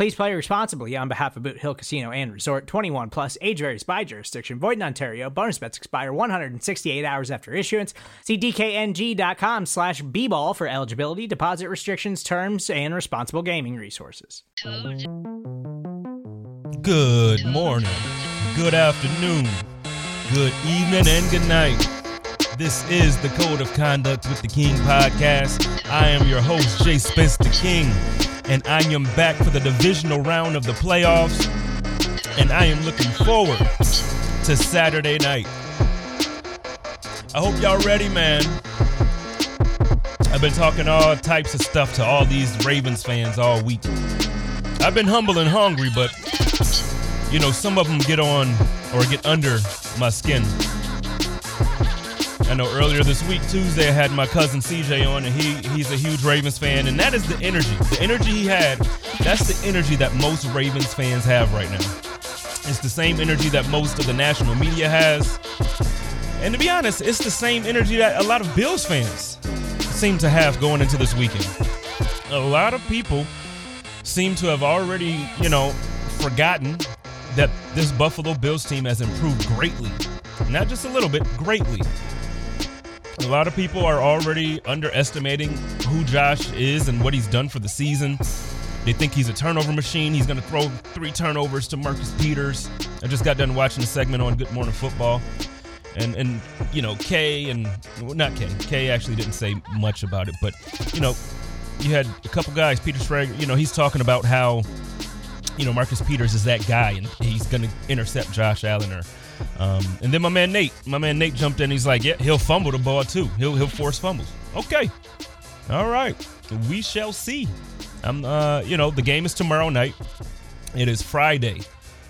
Please play responsibly on behalf of Boot Hill Casino and Resort 21 plus age varies by jurisdiction. Void in Ontario. Bonus bets expire 168 hours after issuance. See DKNG.com slash B ball for eligibility, deposit restrictions, terms, and responsible gaming resources. Good morning, good afternoon, good evening, and good night. This is the Code of Conduct with the King podcast. I am your host, Jay Spence the King, and I am back for the divisional round of the playoffs. And I am looking forward to Saturday night. I hope y'all ready, man. I've been talking all types of stuff to all these Ravens fans all week. I've been humble and hungry, but you know, some of them get on or get under my skin. I know earlier this week, Tuesday, I had my cousin CJ on, and he he's a huge Ravens fan, and that is the energy. The energy he had, that's the energy that most Ravens fans have right now. It's the same energy that most of the national media has. And to be honest, it's the same energy that a lot of Bills fans seem to have going into this weekend. A lot of people seem to have already, you know, forgotten that this Buffalo Bills team has improved greatly. Not just a little bit, greatly. A lot of people are already underestimating who Josh is and what he's done for the season. They think he's a turnover machine. He's going to throw three turnovers to Marcus Peters. I just got done watching the segment on Good Morning Football. And, and you know, Kay and, well, not Kay. Kay actually didn't say much about it, but, you know, you had a couple guys, Peter Schrager, you know, he's talking about how, you know, Marcus Peters is that guy and he's going to intercept Josh Allen or, um, and then my man Nate, my man Nate jumped in. He's like, yeah, he'll fumble the ball too. He'll he'll force fumbles. Okay, all right, we shall see. I'm, uh, you know, the game is tomorrow night. It is Friday.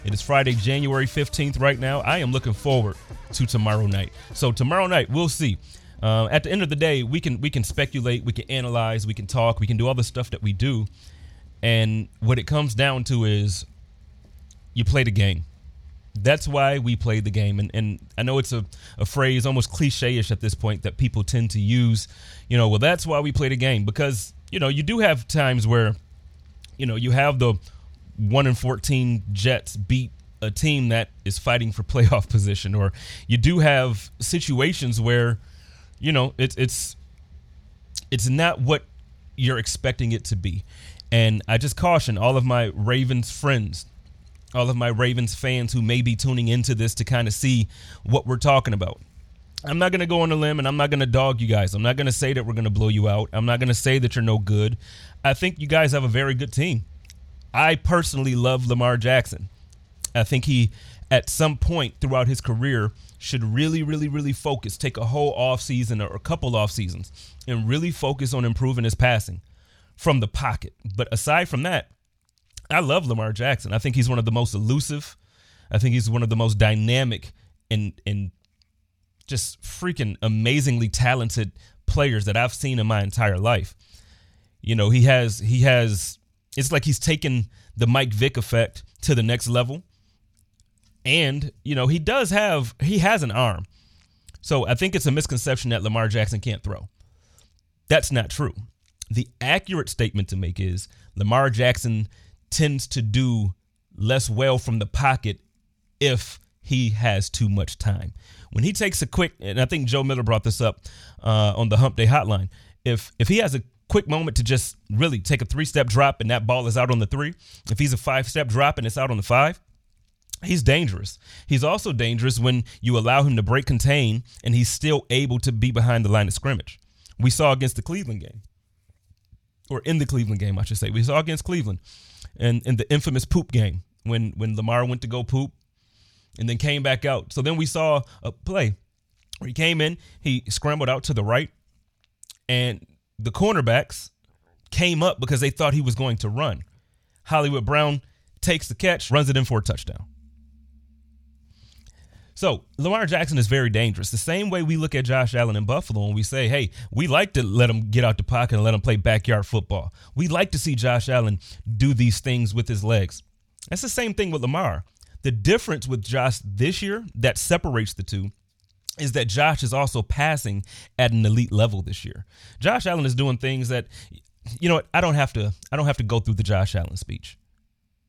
It is Friday, January 15th right now. I am looking forward to tomorrow night. So tomorrow night, we'll see. Uh, at the end of the day, we can we can speculate, we can analyze, we can talk, we can do all the stuff that we do. And what it comes down to is you play the game. That's why we play the game. And, and I know it's a, a phrase almost cliche ish at this point that people tend to use. You know, well, that's why we play the game because, you know, you do have times where, you know, you have the 1 in 14 Jets beat a team that is fighting for playoff position, or you do have situations where, you know, it's it's it's not what you're expecting it to be. And I just caution all of my Ravens friends, all of my Ravens fans who may be tuning into this to kind of see what we're talking about. I'm not going to go on a limb and I'm not going to dog you guys. I'm not going to say that we're going to blow you out. I'm not going to say that you're no good. I think you guys have a very good team. I personally love Lamar Jackson. I think he, at some point throughout his career, should really, really, really focus, take a whole off season or a couple off seasons, and really focus on improving his passing from the pocket. But aside from that, I love Lamar Jackson. I think he's one of the most elusive. I think he's one of the most dynamic and and just freaking amazingly talented players that I've seen in my entire life. You know, he has he has it's like he's taken the Mike Vick effect to the next level. And, you know, he does have he has an arm. So I think it's a misconception that Lamar Jackson can't throw. That's not true. The accurate statement to make is Lamar Jackson tends to do less well from the pocket if he has too much time. When he takes a quick, and I think Joe Miller brought this up uh, on the Hump Day Hotline. If if he has a quick moment to just really take a three step drop and that ball is out on the three, if he's a five step drop and it's out on the five, he's dangerous. He's also dangerous when you allow him to break contain and he's still able to be behind the line of scrimmage. We saw against the Cleveland game, or in the Cleveland game, I should say. We saw against Cleveland and in the infamous poop game when when Lamar went to go poop and then came back out. So then we saw a play where he came in, he scrambled out to the right, and the cornerbacks came up because they thought he was going to run. Hollywood Brown takes the catch, runs it in for a touchdown. So Lamar Jackson is very dangerous. The same way we look at Josh Allen in Buffalo and we say, hey, we like to let him get out the pocket and let him play backyard football. We like to see Josh Allen do these things with his legs. That's the same thing with Lamar. The difference with Josh this year that separates the two is that Josh is also passing at an elite level this year. Josh Allen is doing things that you know what, I don't have to I don't have to go through the Josh Allen speech.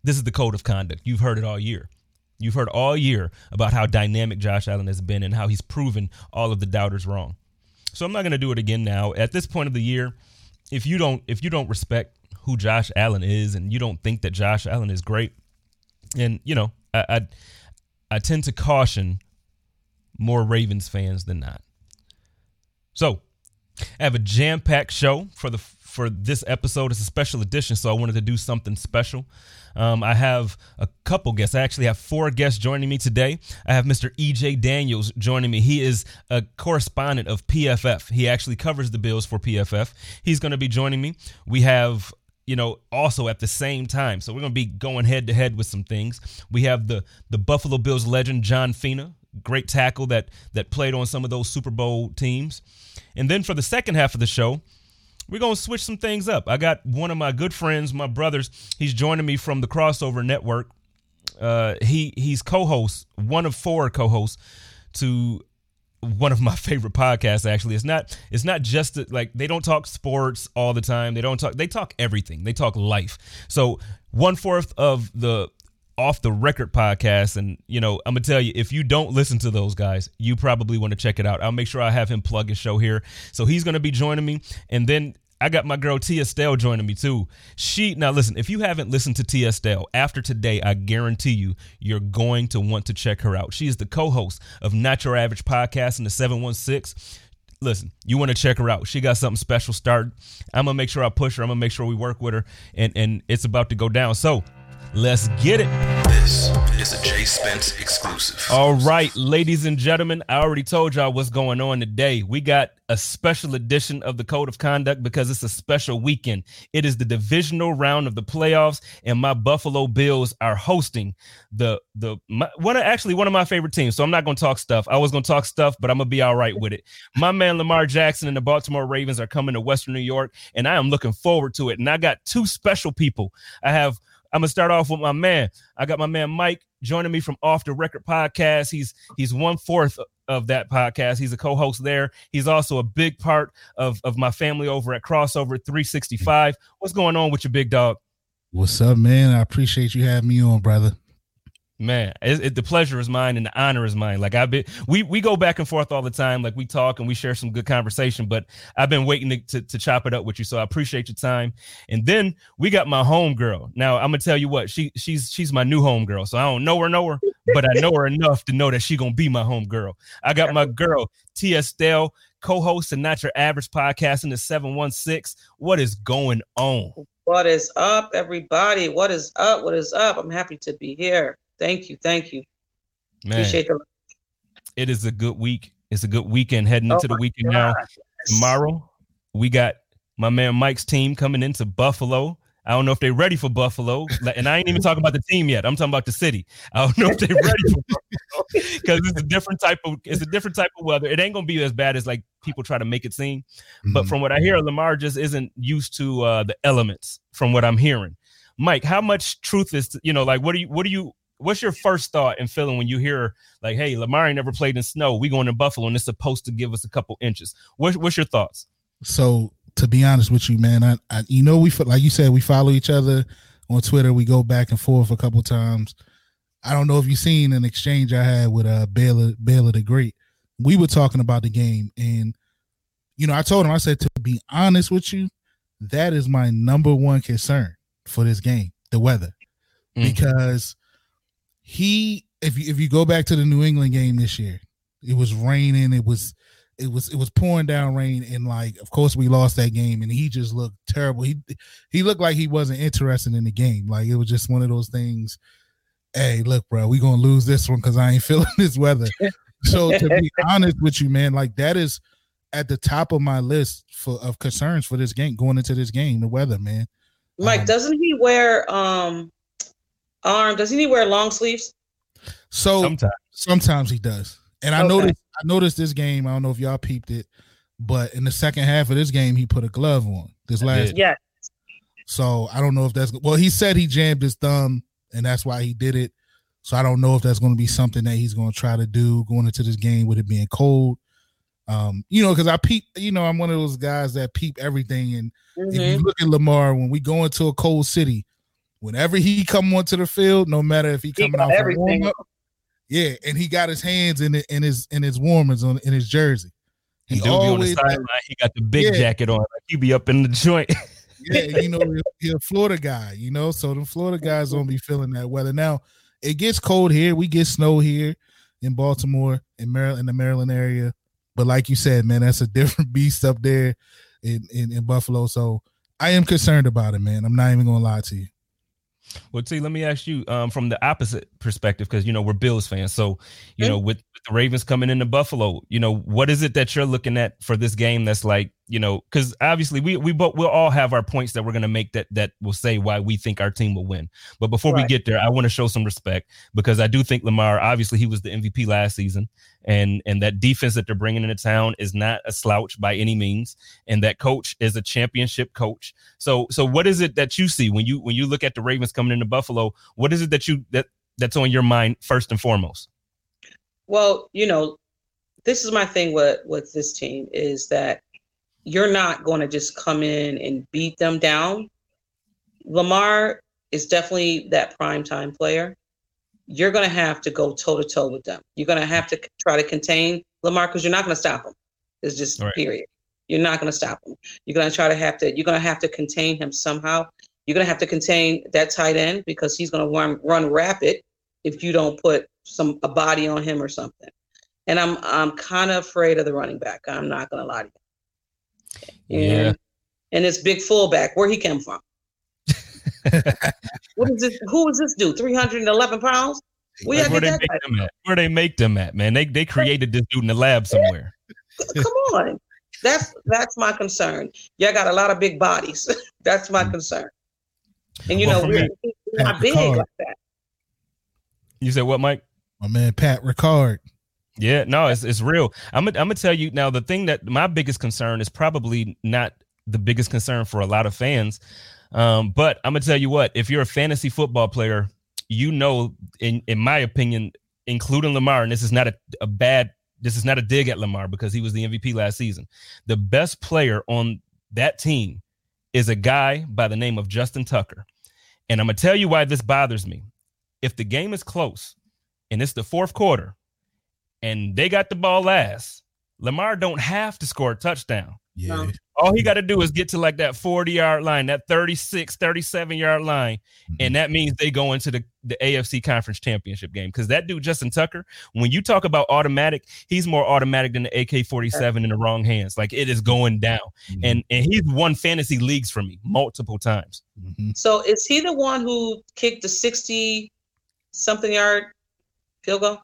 This is the code of conduct. You've heard it all year. You've heard all year about how dynamic Josh Allen has been and how he's proven all of the doubters wrong. So I'm not going to do it again now. At this point of the year, if you don't if you don't respect who Josh Allen is and you don't think that Josh Allen is great, and you know, I I, I tend to caution more Ravens fans than not. So, I have a jam-packed show for the for this episode. It's a special edition, so I wanted to do something special. Um, I have a couple guests. I actually have four guests joining me today. I have Mr. EJ Daniels joining me. He is a correspondent of PFF. He actually covers the Bills for PFF. He's going to be joining me. We have you know, also at the same time. So we're going to be going head to head with some things. We have the the Buffalo Bills legend John Fina, great tackle that that played on some of those Super Bowl teams. And then for the second half of the show, we're going to switch some things up. I got one of my good friends, my brothers. He's joining me from the Crossover Network. Uh, he he's co-host, one of four co-hosts to one of my favorite podcasts. Actually, it's not it's not just like they don't talk sports all the time. They don't talk. They talk everything. They talk life. So one fourth of the off the record podcast and you know i'm gonna tell you if you don't listen to those guys you probably want to check it out i'll make sure i have him plug his show here so he's gonna be joining me and then I got my girl Tia Stell joining me too. She now listen, if you haven't listened to Tia Stell after today, I guarantee you you're going to want to check her out. She is the co-host of Not Your Average Podcast in the 716 listen, you want to check her out. She got something special started. I'm gonna make sure I push her. I'm gonna make sure we work with her, and and it's about to go down. So Let's get it. This is a Jay Spence exclusive. All right, ladies and gentlemen, I already told y'all what's going on today. We got a special edition of the Code of Conduct because it's a special weekend. It is the divisional round of the playoffs, and my Buffalo Bills are hosting the the my, one of, actually one of my favorite teams. So I'm not going to talk stuff. I was going to talk stuff, but I'm gonna be all right with it. My man Lamar Jackson and the Baltimore Ravens are coming to Western New York, and I am looking forward to it. And I got two special people. I have I'm gonna start off with my man. I got my man Mike joining me from Off the Record podcast. He's he's one fourth of that podcast. He's a co-host there. He's also a big part of of my family over at Crossover 365. What's going on with your big dog? What's up, man? I appreciate you having me on, brother man it, it, the pleasure is mine and the honor is mine. Like i've been we we go back and forth all the time. Like we talk and we share some good conversation but i've been waiting to, to, to chop it up with you. So i appreciate your time. And then we got my home girl now i'm gonna tell you what she she's she's my new home girl so i don't know her know her but i know her enough to know that she gonna be my home girl i got my girl tia stell co-host and not your average podcast in the 716 what is going on? What is up everybody? What is up? What is up? I'm happy to be here Thank you. Thank you. Man, Appreciate the. It is a good week. It's a good weekend heading oh into the weekend God. now. Tomorrow, we got my man Mike's team coming into Buffalo. I don't know if they're ready for Buffalo, and I ain't even talking about the team yet. I'm talking about the city. I don't know if they're ready for Buffalo because it's a different type of it's a different type of weather. It ain't gonna be as bad as like people try to make it seem. Mm-hmm. But from what I hear, Lamar just isn't used to uh, the elements. From what I'm hearing, Mike, how much truth is you know like what do you what do you what's your first thought and feeling when you hear like, "Hey, Lamar never played in snow. We going to Buffalo, and it's supposed to give us a couple inches." What, what's your thoughts? So, to be honest with you, man, I, I you know we like you said we follow each other on Twitter. We go back and forth a couple times. I don't know if you've seen an exchange I had with uh Baylor Baylor the Great. We were talking about the game, and you know, I told him I said to be honest with you, that is my number one concern for this game, the weather, mm-hmm. because he if you if you go back to the New England game this year, it was raining. It was it was it was pouring down rain, and like of course we lost that game, and he just looked terrible. He he looked like he wasn't interested in the game. Like it was just one of those things. Hey, look, bro, we gonna lose this one because I ain't feeling this weather. so to be honest with you, man, like that is at the top of my list for of concerns for this game going into this game. The weather, man. Mike, Um, doesn't he wear um arm? Doesn't he wear long sleeves? So Sometimes. Sometimes he does. And I Okay. noticed I noticed this game. I don't know if y'all peeped it, but in the second half of this game, he put a glove on. This last did. Yeah. so I don't know if that's well, he said he jammed his thumb and that's why he did it. So I don't know if that's going to be something that he's going to try to do going into this game with it being cold. Um, you know, because I peep, you know, I'm one of those guys that peep everything. And if Mhm. you look at Lamar, when we go into a cold city, whenever he come onto the field, no matter if he He coming got out for everything. warm-up, yeah, and he got his hands in it in his in his warmers on in his jersey. And He dude on the always sideline. He got the big Yeah. jacket on. Like he be up in the joint. yeah, you know, he's- he's a Florida guy, you know, so the Florida guys don't be feeling that weather. Now, it gets cold here. We get snow here in Baltimore, in Maryland, in the Maryland area. But like you said, man, that's a different beast up there in, in, in Buffalo. So I am concerned about it, man. I'm not even gonna lie to you. Well, T, let me ask you um, from the opposite perspective because you know we're Bills fans. So, you know, with, with the Ravens coming into Buffalo, you know, what is it that you're looking at for this game that's like, you know, because obviously we we both we'll all have our points that we're gonna make that that will say why we think our team will win. But before we get there, I want to show some respect because I do think Lamar. Obviously, he was the MVP last season, and and that defense that they're bringing into town is not a slouch by any means, and that coach is a championship coach. So so what is it that you see when you when you look at the Ravens coming into Buffalo? What is it that you that that's on your mind first and foremost? Well, you know, this is my thing with with this team is that you're not going to just come in and beat them down. Lamar is definitely that prime time player. You're going to have to go toe to toe with them. You're going to have to try to contain Lamar because you're not going to stop him. It's just Right. period. You're not going to stop him. You're going to try to have to. You're going to have to contain him somehow. You're going to have to contain that tight end because he's going to run run rapid if you don't put some a body on him or something. And I'm I'm kind of afraid of the running back. I'm not going to lie to you. And, Yeah. And this big fullback, where he came from? what is this? Who is this dude? 311 pounds? Where Like, where they make guy? them at? Where they make them at, man? They they created this dude in the lab somewhere. Come on. That's that's my concern. Y'all got a lot of big bodies. that's my Mm. concern. And you Well, know, we're, we're not big like that. You said what, Mike? My man Pat Ricard. Yeah, no, it's it's real. I'm gonna I'm gonna tell you now. The thing that my biggest concern is probably not the biggest concern for a lot of fans, um, but I'm gonna tell you what. If you're a fantasy football player, you know, in in my opinion, including Lamar, and this is not a, a bad. This is not a dig at Lamar because he was the MVP last season. The best player on that team is a guy by the name of Justin Tucker, and I'm gonna tell you why this bothers me. If the game is close and it's the fourth quarter and they got the ball last, Lamar don't have to score a touchdown. Yeah. All he got to do is get to like that 40 yard line, that 36, 37 yard line. And that means they go into the, the AFC conference championship game. Because that dude, Justin Tucker, when you talk about automatic, he's more automatic than the AK 47 in the wrong hands. Like it is going down. And and he's won fantasy leagues for me multiple times. Mhm. So is he the one who kicked the 60 something yard field goal?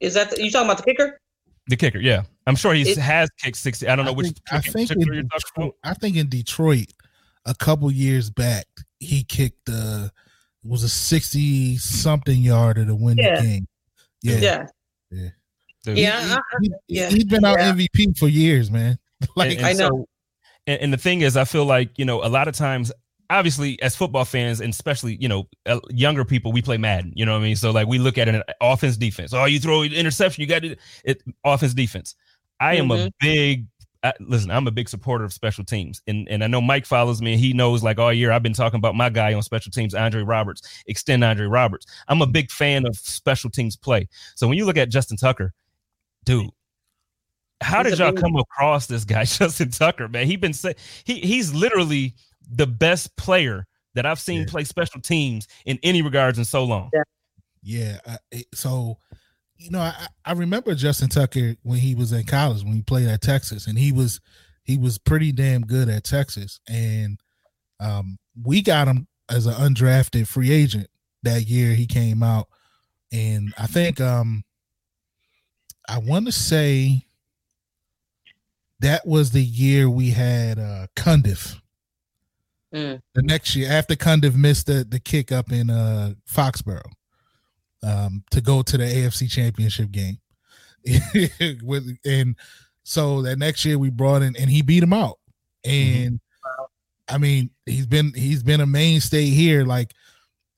Is that the, you talking about the kicker? The kicker, yeah. I'm sure he has kicked 60. I don't know I which think, I think in Detroit. I think in Detroit a couple years back he kicked the it was a 60 something yarder to win Yeah. the game. Yeah. Yeah. Dude. Yeah. He, I- he, yeah. has been our Yeah. MVP for years, man. like and, and I know. So, and, and the thing is, I feel like you know, a lot of times, obviously, as football fans, and especially you know, uh, younger people, we play Madden. You know what I mean? So like, we look at an offense, defense. Oh, you throw an interception, you got to it. Offense, defense. I am a Mhm. big. I, listen, I'm a big supporter of special teams, and and I know Mike follows me. and He knows like all year I've been talking about my guy on special teams, Andre Roberts. Extend Andre Roberts. I'm a big fan of special teams play. So when you look at Justin Tucker, dude, how He's did y'all come across this guy, Justin Tucker? Man, he been say he he's literally the best player that I've seen Yeah. play special teams in any regards in so long. Yeah. Yeah. I, so, you know, I, I remember Justin Tucker when he was in college when he played at Texas, and he was he was pretty damn good at Texas, and um, we got him as an undrafted free agent that year he came out, and I think um, I want to say that was the year we had uh Cundiff. Mm. The next year, after Cundiff missed the, the kick up in uh Foxborough um to go to the AFC championship game. With and so that next year we brought in and he beat him out. And Wow. I mean, he's been he's been a mainstay here. Like,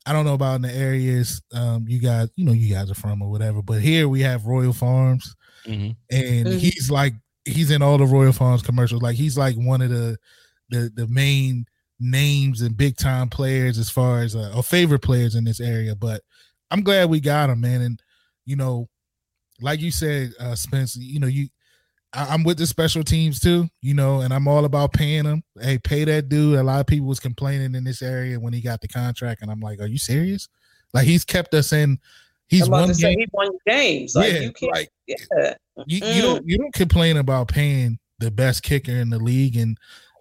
I don't know about in the areas um you guys, you know, you guys are from or whatever, but here we have Royal Farms hmm and Mhm. he's like he's in all the Royal Farms commercials. Like he's like one of the the the main names and big time players as far as uh, or favorite players in this area. But I'm glad we got him, man. And you know, like you said, uh, Spence, you know, you I, I'm with the special teams too, you know, and I'm all about paying them. Hey, pay that dude. A lot of people was complaining in this area when he got the contract, and I'm like, are you serious? Like he's kept us in. He's won to say game. he won games. Like yeah, you can't. like yeah. you, Mm. you don't you don't complain about paying the best kicker in the league and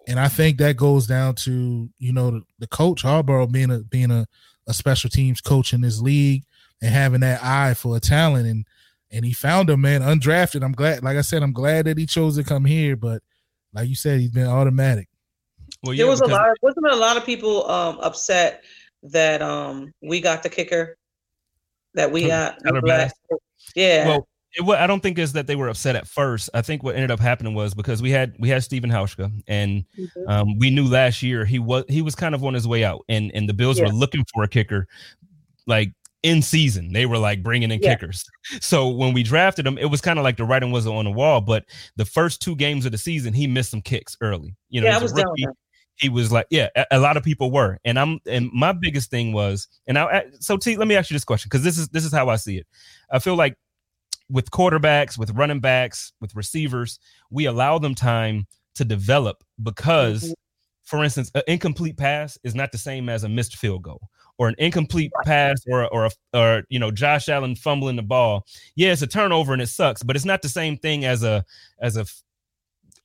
and I think that goes down to you know the, the coach Harbaugh being a being a, a special teams coach in this league and having that eye for a talent and and he found him man undrafted I'm glad like I said I'm glad that he chose to come here but like you said he's been automatic Well, yeah, there was a because- lot. Of, wasn't a lot of people um, upset that um, we got the kicker that we got? Black- Yeah. Well, it, I don't think is that they were upset at first. I think what ended up happening was because we had we had Stephen Hauschka, and Mhm. um, we knew last year he was he was kind of on his way out, and and the Bills Yeah. were looking for a kicker, like in season. They were like bringing in Yeah. kickers. So when we drafted him, it was kind of like the writing was on the wall. But the first two games of the season, he missed some kicks early. You know, yeah, was rookie he was like, yeah, a, a lot of people were, and I'm, and my biggest thing was, and I, so T, let me ask you this question because this is this is how I see it. I feel like with quarterbacks, with running backs, with receivers, we allow them time to develop because, Mhm. for instance, an incomplete pass is not the same as a missed field goal. Or an incomplete pass, or or a, or you know Josh Allen fumbling the ball. Yeah, it's a turnover and it sucks, but it's not the same thing as a as a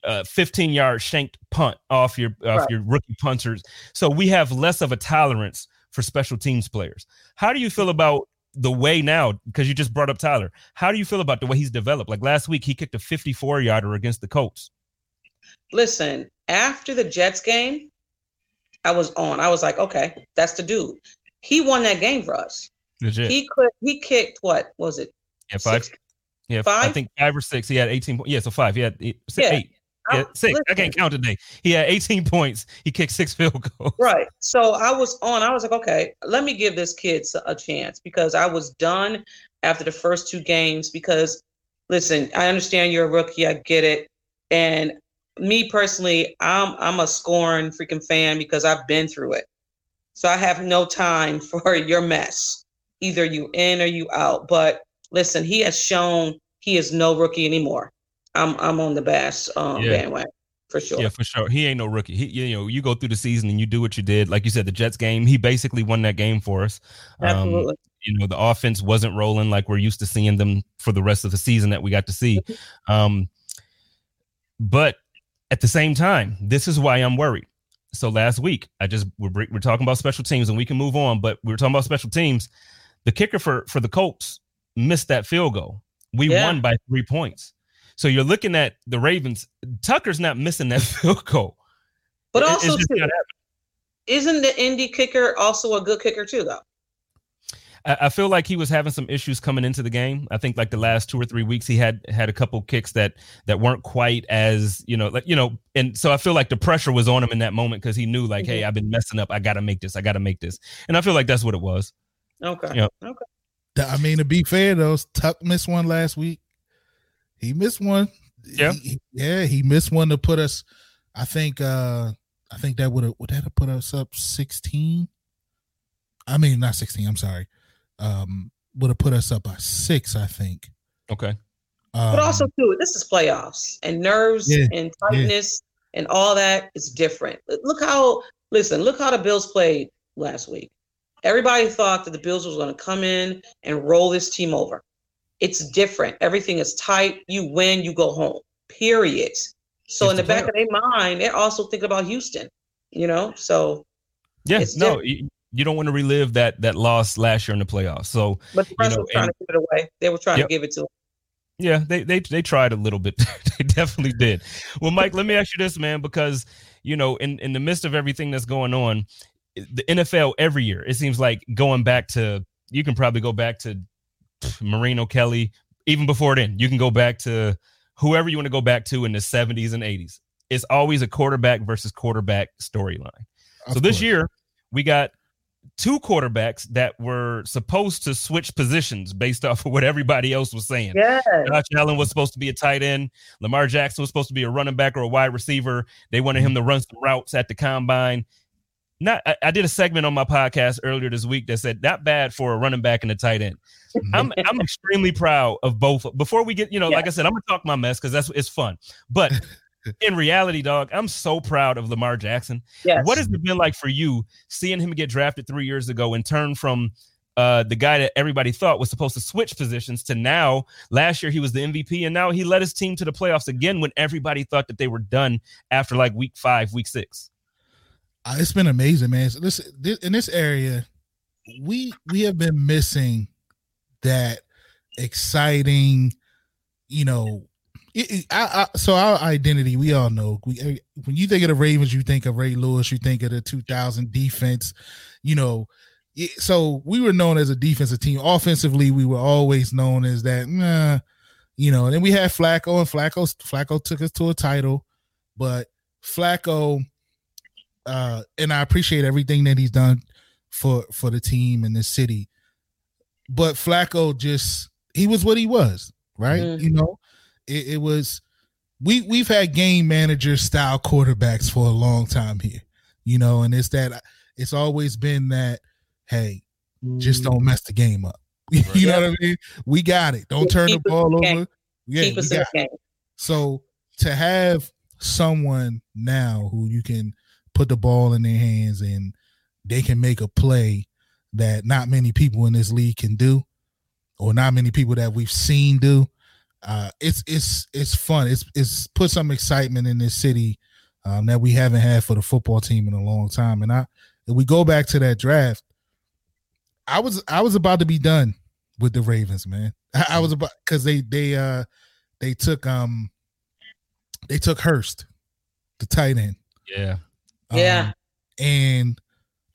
uh, 15 yard shanked punt off your off Right. your rookie punters. So we have less of a tolerance for special teams players. How do you feel about the way now? Because you just brought up Tyler. How do you feel about the way he's developed? Like last week, he kicked a 54 yarder against the Colts. Listen, after the Jets game, I was on. I was like, okay, that's the dude. He won that game for us. Legit. He could. He kicked what was it? yeah, five. Six? Yeah, five. I think five or six. He had 18 points. Yeah, so five. He had eight, six, Yeah. eight. Yeah, I- six. I can't count today. He had 18 points. He kicked six field goals. Right. So I was on. I was like, okay, let me give this kid a chance because I was done after the first two games. Because listen, I understand you're a rookie. I get it. And me personally, I'm I'm a scorn freaking fan because I've been through it. So I have no time for your mess. Either you in or you out. But listen, he has shown he is no rookie anymore. I'm I'm on the Bass um, Yeah. bandwagon for sure. Yeah, for sure. He ain't no rookie. He, you know, you go through the season and you do what you did. Like you said, the Jets game, he basically won that game for us. Um, Absolutely. you know, the offense wasn't rolling like we're used to seeing them for the rest of the season that we got to see. Um, but at the same time, this is why I'm worried. So last week, I just we're, we're talking about special teams and we can move on, but we were talking about special teams. The kicker for for the Colts missed that field goal. We Yeah. won by three points. So you're looking at the Ravens. Tucker's not missing that field goal. But also too, isn't the Indy kicker also a good kicker too though I, I feel like he was having some issues coming into the game. I think like the last two or three weeks, he had had a couple kicks that that weren't quite as you know, like you know, and so I feel like the pressure was on him in that moment because he knew like, hey, mm-hmm. I've been messing up. I got to make this. I got to make this, and I feel like that's what it was. okay Yeah. okay I mean, to be fair though, Tuck missed one last week. He missed one. Yeah. He- yeah, he missed one to put us. I think. uh I think that would have would that have put us up sixteen. I mean, not sixteen. I'm sorry. Um, would have put us up by six. I think. Okay. Um, but also too this is playoffs and nerves Yeah, and tightness and all that is different look how listen look how the bills played last week Everybody thought that the Bills was going to come in and roll this team over. It's different. Everything is tight. You win, you go home. Period. So It's in the back of their mind, they're also thinking about Houston. You know, so Yeah, no, you, you don't want to relive that that loss last year in the playoffs. So but the press know, was trying and- to give it away. They were trying Yep. to give it to. Them. Yeah, they they they tried a little bit. they definitely did. Well, Mike, let me ask you this, man, because you know, in in the midst of everything that's going on, the NFL every year it seems like going back to you can probably go back to Marino Kelly even before then. You can go back to whoever you want to go back to in the 70s and 80s. It's always a quarterback versus quarterback storyline. So this course. year we got two quarterbacks that were supposed to switch positions based off of what everybody else was saying. Yeah, Josh Allen was supposed to be a tight end. Lamar Jackson was supposed to be a running back or a wide receiver. They wanted him to run some routes at the combine. Not, I, I did a segment on my podcast earlier this week that said not bad for a running back and a tight end. I'm I'm extremely proud of both. Before we get, you know, like I said, I'm gonna talk my mess because that's it's fun. But in reality, dog, I'm so proud of Lamar Jackson. yes. What has it been like for you seeing him get drafted three years ago and turn from uh, the guy that everybody thought was supposed to switch positions to now? Last year he was the MVP, and now he led his team to the playoffs again when everybody thought that they were done after like week five, week six. It's been amazing, man. So this, this in this area, we we have been missing that exciting, you know. It, it- I, I, so our identity, we all know. We eh, when you think of the Ravens, you think of Ray Lewis, you think of the 2000 defense. You know, it- so we were known as a defensive team. Offensively, we were always known as that. Nah, you know. And then we had Flacco, and Flacco Flacco took us to a title, but Flacco uh and I appreciate everything that he's done for for the team and the city. But Flacco just he was what he was, right? Mhm. You know, it, it was we we've had game manager style quarterbacks for a long time here, you know, and it's that it's always been that hey, just don't mess the game up. you know what I mean? We got it. Don't turn the Keep us ball the over. Yeah, keep we got the game. so to have someone now who you can put the ball in their hands and they can make a play that not many people in this league can do, or not many people that we've seen do. Uh, it's it's it's fun. It's it's put some excitement in this city um, that we haven't had for the football team in a long time. And I, if we go back to that draft, I was I was about to be done with the Ravens, man. I, I was about because they they uh they took um they took Hurst, the tight end. Yeah. Yeah. Um, and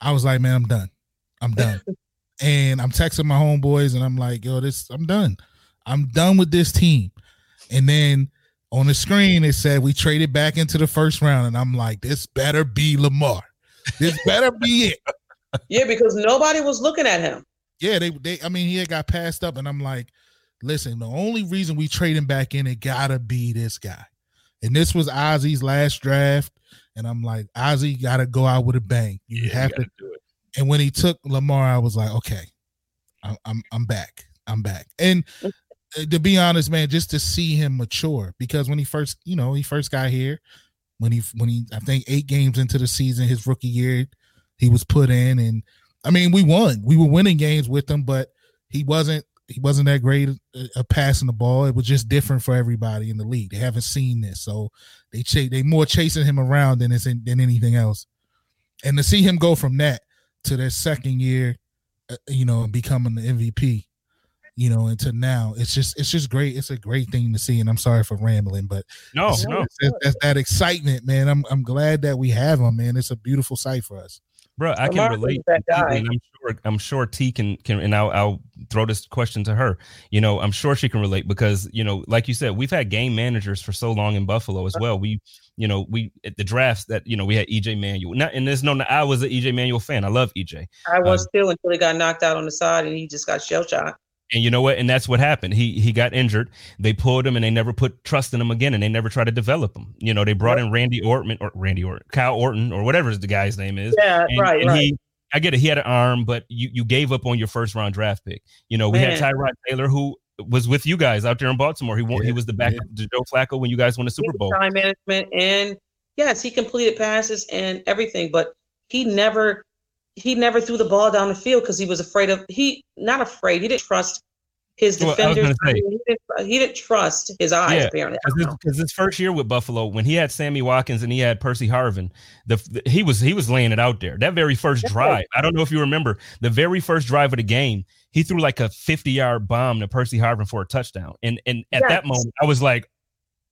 I was like, man, I'm done. I'm done. and I'm texting my homeboys and I'm like, yo, this I'm done. I'm done with this team. And then on the screen it said we traded back into the first round. And I'm like, this better be Lamar. This better be it. Yeah, because nobody was looking at him. Yeah, they they I mean he had got passed up, and I'm like, listen, the only reason we trade him back in, it gotta be this guy. And this was Ozzie's last draft. And I'm like, Ozzy gotta go out with a bang. You Yeah, have you to do it. and when he took Lamar, I was like, okay, I'm I'm, I'm back. I'm back. And uh, to be honest, man, just to see him mature, because when he first, you know, he first got here, when he when he I think eight games into the season, his rookie year, he was put in, and I mean, we won. We were winning games with him, but he wasn't he wasn't that great at, passing the ball. It was just different for everybody in the league. They haven't seen this, so they ch- they more chasing him around than it's in, than anything else. And to see him go from that to their second year, uh, you know, becoming the MVP, you know, to now, it's just it's just great. It's a great thing to see. And I'm sorry for rambling, but No, it's, no, it's- it's that excitement, man. I'm I'm glad that we have him, man. It's a beautiful sight for us. Bro. I can relate. that guy. I'm sure. I'm sure T can can, and I'll, I'll throw this question to her. You know, I'm sure she can relate because you know, like you said, we've had game managers for so long in Buffalo as well. We, you know, we at the drafts that you know we had EJ Manuel. Not and there's no. I was an EJ Manuel fan. I love EJ. I was Um, still until he got knocked out on the side and he just got shell shot. And you know what? And that's what happened. He he got injured. They pulled him, and they never put trust in him again, and they never tried to develop him. You know, they brought in Randy Orton or Randy Orton, Kyle Orton, or whatever the guy's name is. Yeah, And, right, and right. he, I get it. He had an arm, but you you gave up on your first round draft pick. You know, we had Man. Tyrod Taylor who was with you guys out there in Baltimore. He won, he was the backup to Joe Flacco when you guys won the Super Bowl. Time management and yes, he completed passes and everything, but he never he never threw the ball down the field because he was afraid of he not afraid. He didn't trust his Well, I defenders. say- he, didn't, he didn't trust his eyes. Yeah, apparently, I don't know. because his first year with Buffalo, when he had Sammy Watkins and he had Percy Harvin, the, the- he was he was laying it out there. That very first Yeah. drive, I don't know if you remember, the very first drive of the game, he threw like a fifty yard bomb to Percy Harvin for a touchdown, and and at that moment, I was like,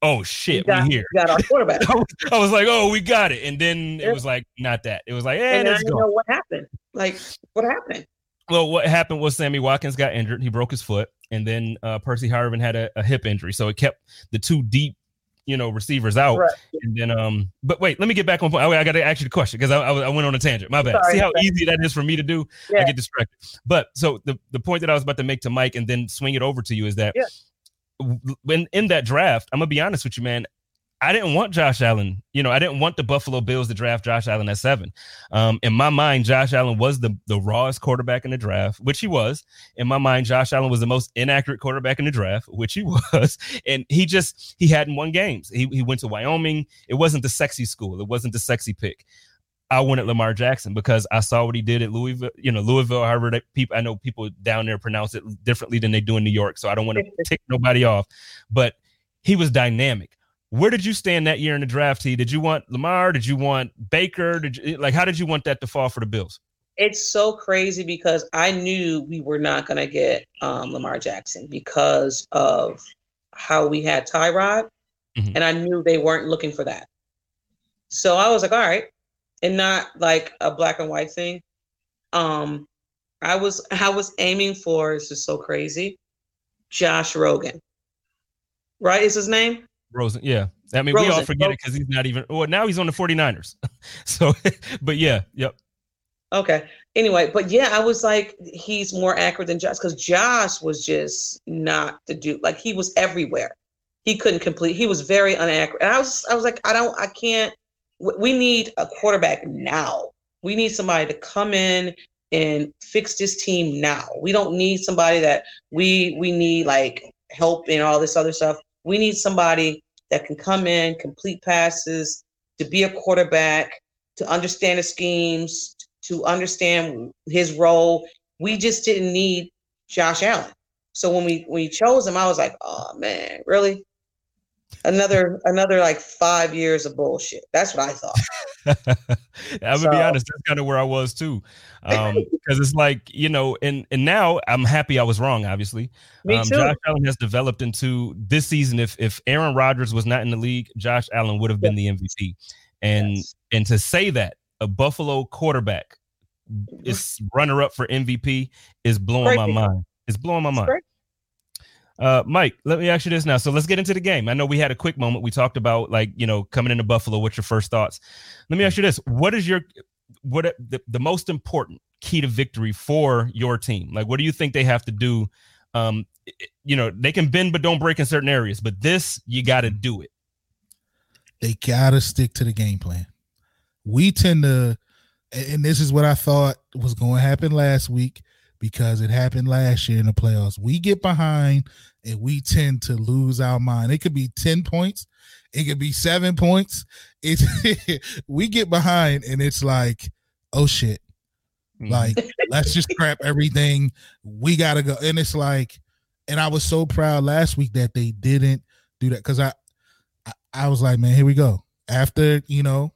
oh We shit, got, we here. we got our quarterback. I was, I was like, oh, we got it, and then it was like not that. It was like, hey, and let's go. know what happened. Like, what happened? Well, what happened was Sammy Watkins got injured. He broke his foot, and then uh, Percy Harvin had a, a hip injury, so it kept the two deep, you know, receivers out. Right. And then, um, but wait, let me get back on point. I, I got to ask you the question because I, I, I went on a tangent. My bad. Sorry. See how easy that is for me to do? I get distracted. But so the the point that I was about to make to Mike and then swing it over to you is that Yeah. When in that draft, I'm gonna be honest with you, man. I didn't want Josh Allen. You know, I didn't want the Buffalo Bills to draft Josh Allen at seven. Um, in my mind, Josh Allen was the the rawest quarterback in the draft, which he was. In my mind, Josh Allen was the most inaccurate quarterback in the draft, which he was. And he just he hadn't won games. He he went to Wyoming. It wasn't the sexy school. It wasn't the sexy pick. I wanted Lamar Jackson because I saw what he did at Louisville. You know, Louisville. However, that people I know people down there pronounce it differently than they do in New York. So I don't want to tick nobody off. But he was dynamic. Where did you stand that year in the draft? T? Did you want Lamar? Did you want Baker? Did you like? How did you want that to fall for the Bills? It's so crazy because I knew we were not going to get um, Lamar Jackson because of how we had Tyrod, Mhm. and I knew they weren't looking for that. So I was like, all right, and not like a black and white thing. Um, I was I was aiming for this is so crazy, Josh Rogan. Right, is his name? Rosen, yeah. I mean, we all forget it because he's not even. Well, now he's on the 49ers. so, but yeah, yep. Okay. Anyway, but yeah, I was like, he's more accurate than Josh because Josh was just not the dude. Like he was everywhere. He couldn't complete. He was very inaccurate. And I was, I was like, I don't, I can't. We need a quarterback now. We need somebody to come in and fix this team now. We don't need somebody that we we need like help and all this other stuff. We need somebody that can come in, complete passes, to be a quarterback, to understand the schemes, to understand his role. We just didn't need Josh Allen. So when we when we chose him, I was like, oh man, really? Another another like five years of bullshit. That's what I thought. I'm gonna be So- honest. That's kind of where I was too, um, because it's like you know, and and now I'm happy I was wrong. Obviously, Me um, too. Josh Allen has developed into this season. If if Aaron Rodgers was not in the league, Josh Allen would have been the MVP. And Yes. and to say that a Buffalo quarterback is runner up for MVP is blowing my mind. It's blowing my mind. Uh, Mike, let me ask you this now. So let's get into the game. I know we had a quick moment. We talked about like you know coming into Buffalo. What's your first thoughts? Let me ask you this: What is your what the, the most important key to victory for your team? Like, what do you think they have to do? Um, you know, they can bend but don't break in certain areas, but this you got to do it. they gotta stick to the game plan. We tend to, and this is what I thought was going to happen last week because it happened last year in the playoffs. We get behind and we tend to lose our mind. It could be 10 points, it could be seven points. It's we get behind and it's like, oh shit. Mm-hmm. Like, let's just scrap everything. We gotta go. And it's like, and I was so proud last week that they didn't do that because I, I I was like, man, here we go. After you know,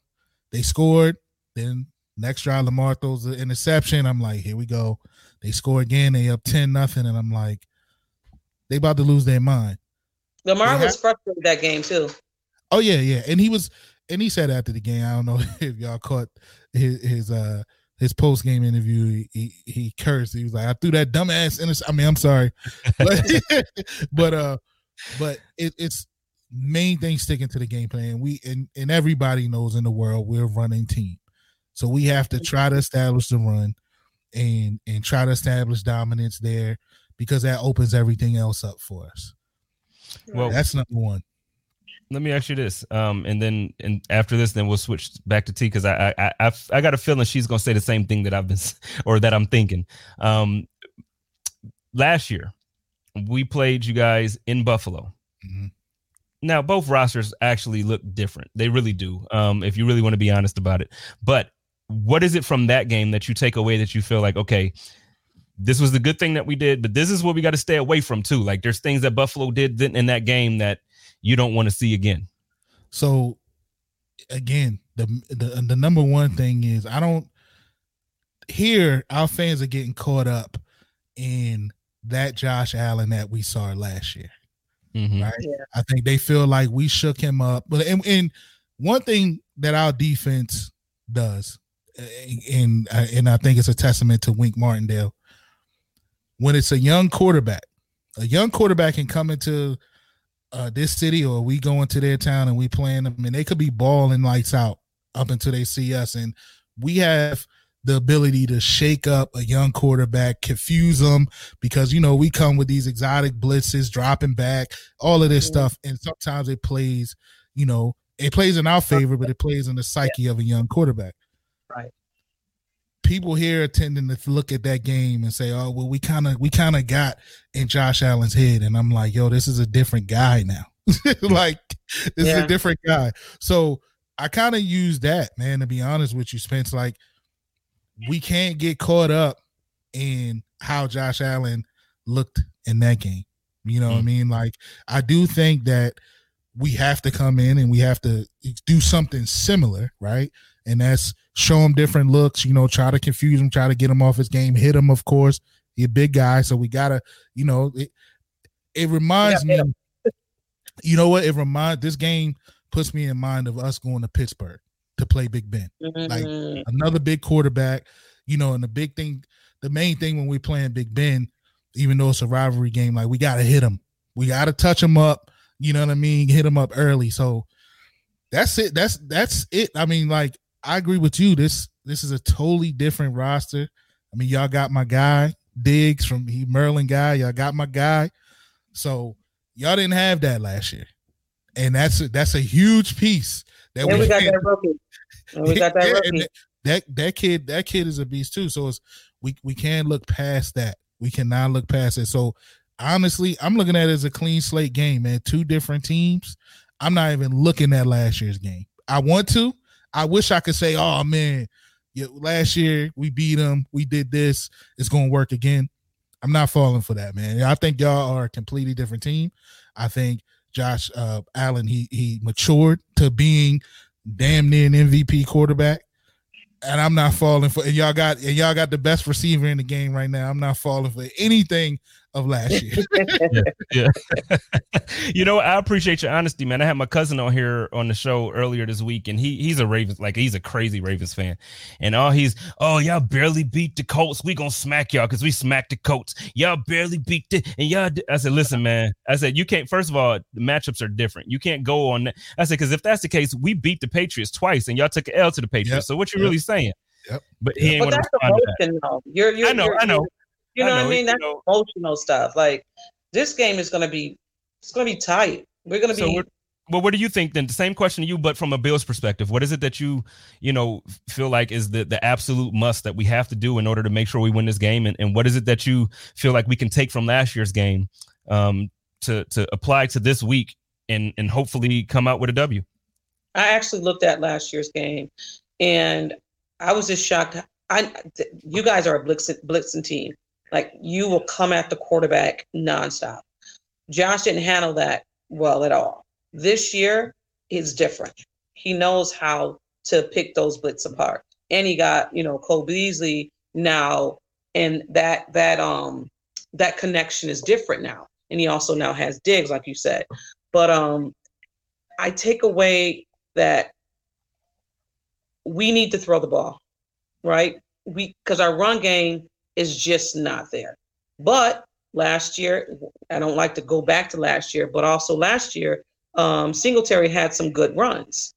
they scored, then next drive Lamar throws the interception. I'm like, here we go. They score again. They up ten nothing, and I'm like, they about to lose their mind. Lamar They was frustrated that game too. Oh yeah, yeah. And he was and he said after the game, I don't know if y'all caught his his uh his post game interview, he, he he cursed. He was like, I threw that dumbass in I mean, I'm sorry. But but uh but it, it's main thing sticking to the game plan. We and, and everybody knows in the world we're a running team. So we have to try to establish the run and and try to establish dominance there because that opens everything else up for us. Well, That's number one. let me ask you this um and then and after this then we'll switch back to t because I, I i i got a feeling she's gonna say the same thing that i've been or that i'm thinking um last year we played you guys in buffalo Mhm. now both rosters actually look different they really do um if you really want to be honest about it but what is it from that game that you take away that you feel like okay this was the good thing that we did but this is what we got to stay away from too like there's things that buffalo did in that game that you don't want to see again so again the, the the number one thing is i don't here our fans are getting caught up in that josh allen that we saw last year mm-hmm. right yeah. i think they feel like we shook him up but and, and one thing that our defense does and and I think it's a testament to Wink Martindale. When it's a young quarterback, a young quarterback can come into uh, this city or we go into their town and we playing them, and they could be balling lights out up until they see us, and we have the ability to shake up a young quarterback, confuse them because you know we come with these exotic blitzes, dropping back, all of this mm-hmm. stuff, and sometimes it plays, you know, it plays in our favor, but it plays in the psyche yeah. of a young quarterback. People here are tending to look at that game and say, "Oh, well, we kind of we kind of got in Josh Allen's head," and I'm like, "Yo, this is a different guy now. like, this yeah. is a different guy." So I kind of use that, man. To be honest with you, Spence, like we can't get caught up in how Josh Allen looked in that game. You know mm what I mm. mean? Like I do think that we have to come in and we have to do something similar, right? And that's show him different looks, you know, try to confuse him, try to get him off his game, hit him, of course. He's a big guy, so we gotta, you know, it, it reminds yeah, me, you know what? It reminds this game puts me in mind of us going to Pittsburgh to play Big Ben. Like mm. another big quarterback, you know, and the big thing, the main thing when we playing Big Ben, even though it's a rivalry game, like we gotta hit him. We gotta touch him up, you know what I mean? Hit him up early. So that's it. That's that's it. I mean, like I agree with you. This this is a totally different roster. I mean, y'all got my guy Diggs from he Maryland guy. Y'all got my guy. So y'all didn't have that last year, and that's a, that's a huge piece. That and we, we got that rookie. And we got that yeah, rookie. That, that kid that kid is a beast too. So it's we we can't look past that. We cannot look past it. So honestly, I'm looking at it as a clean slate game, man. Two different teams. I'm not even looking at last year's game. I want to, I wish I could say, oh man, yeah, last year we beat them, we did this, it's gonna work again. I'm not falling for that, man. I think y'all are a completely different team. I think Josh uh, Allen he he matured to being damn near an MVP quarterback. And I'm not falling for and y'all got and y'all got the best receiver in the game right now. I'm not falling for anything of last year. yeah. yeah. you know, I appreciate your honesty, man. I had my cousin on here on the show earlier this week, and he he's a Ravens, like he's a crazy Ravens fan. And all he's, oh, y'all barely beat the Colts. We gonna smack y'all because we smacked the Colts. Y'all barely beat the and y'all I said, listen, man. I said, you can't first of all, the matchups are different. You can't go on that. I said, because if that's the case, we beat the Patriots twice and y'all took an L to the Patriots. Yep. So what you yep. really saying? Yep. But he ain't but that's emotion, though. You're, you're, I know, you're, I know. You know, know what I mean? That's know. emotional stuff. Like this game is going to be, it's going to be tight. We're going to so be. Well, what do you think then? The same question to you, but from a Bills perspective, what is it that you, you know, feel like is the the absolute must that we have to do in order to make sure we win this game, and, and what is it that you feel like we can take from last year's game, um, to to apply to this week and and hopefully come out with a W? I actually looked at last year's game, and I was just shocked. I, you guys are a blitzing, blitzing team. Like you will come at the quarterback nonstop. Josh didn't handle that well at all. This year is different. He knows how to pick those blitz apart. And he got, you know, Cole Beasley now, and that that um that connection is different now. And he also now has Diggs, like you said. But um I take away that we need to throw the ball, right? We because our run game is just not there. But last year, I don't like to go back to last year, but also last year, um, Singletary had some good runs.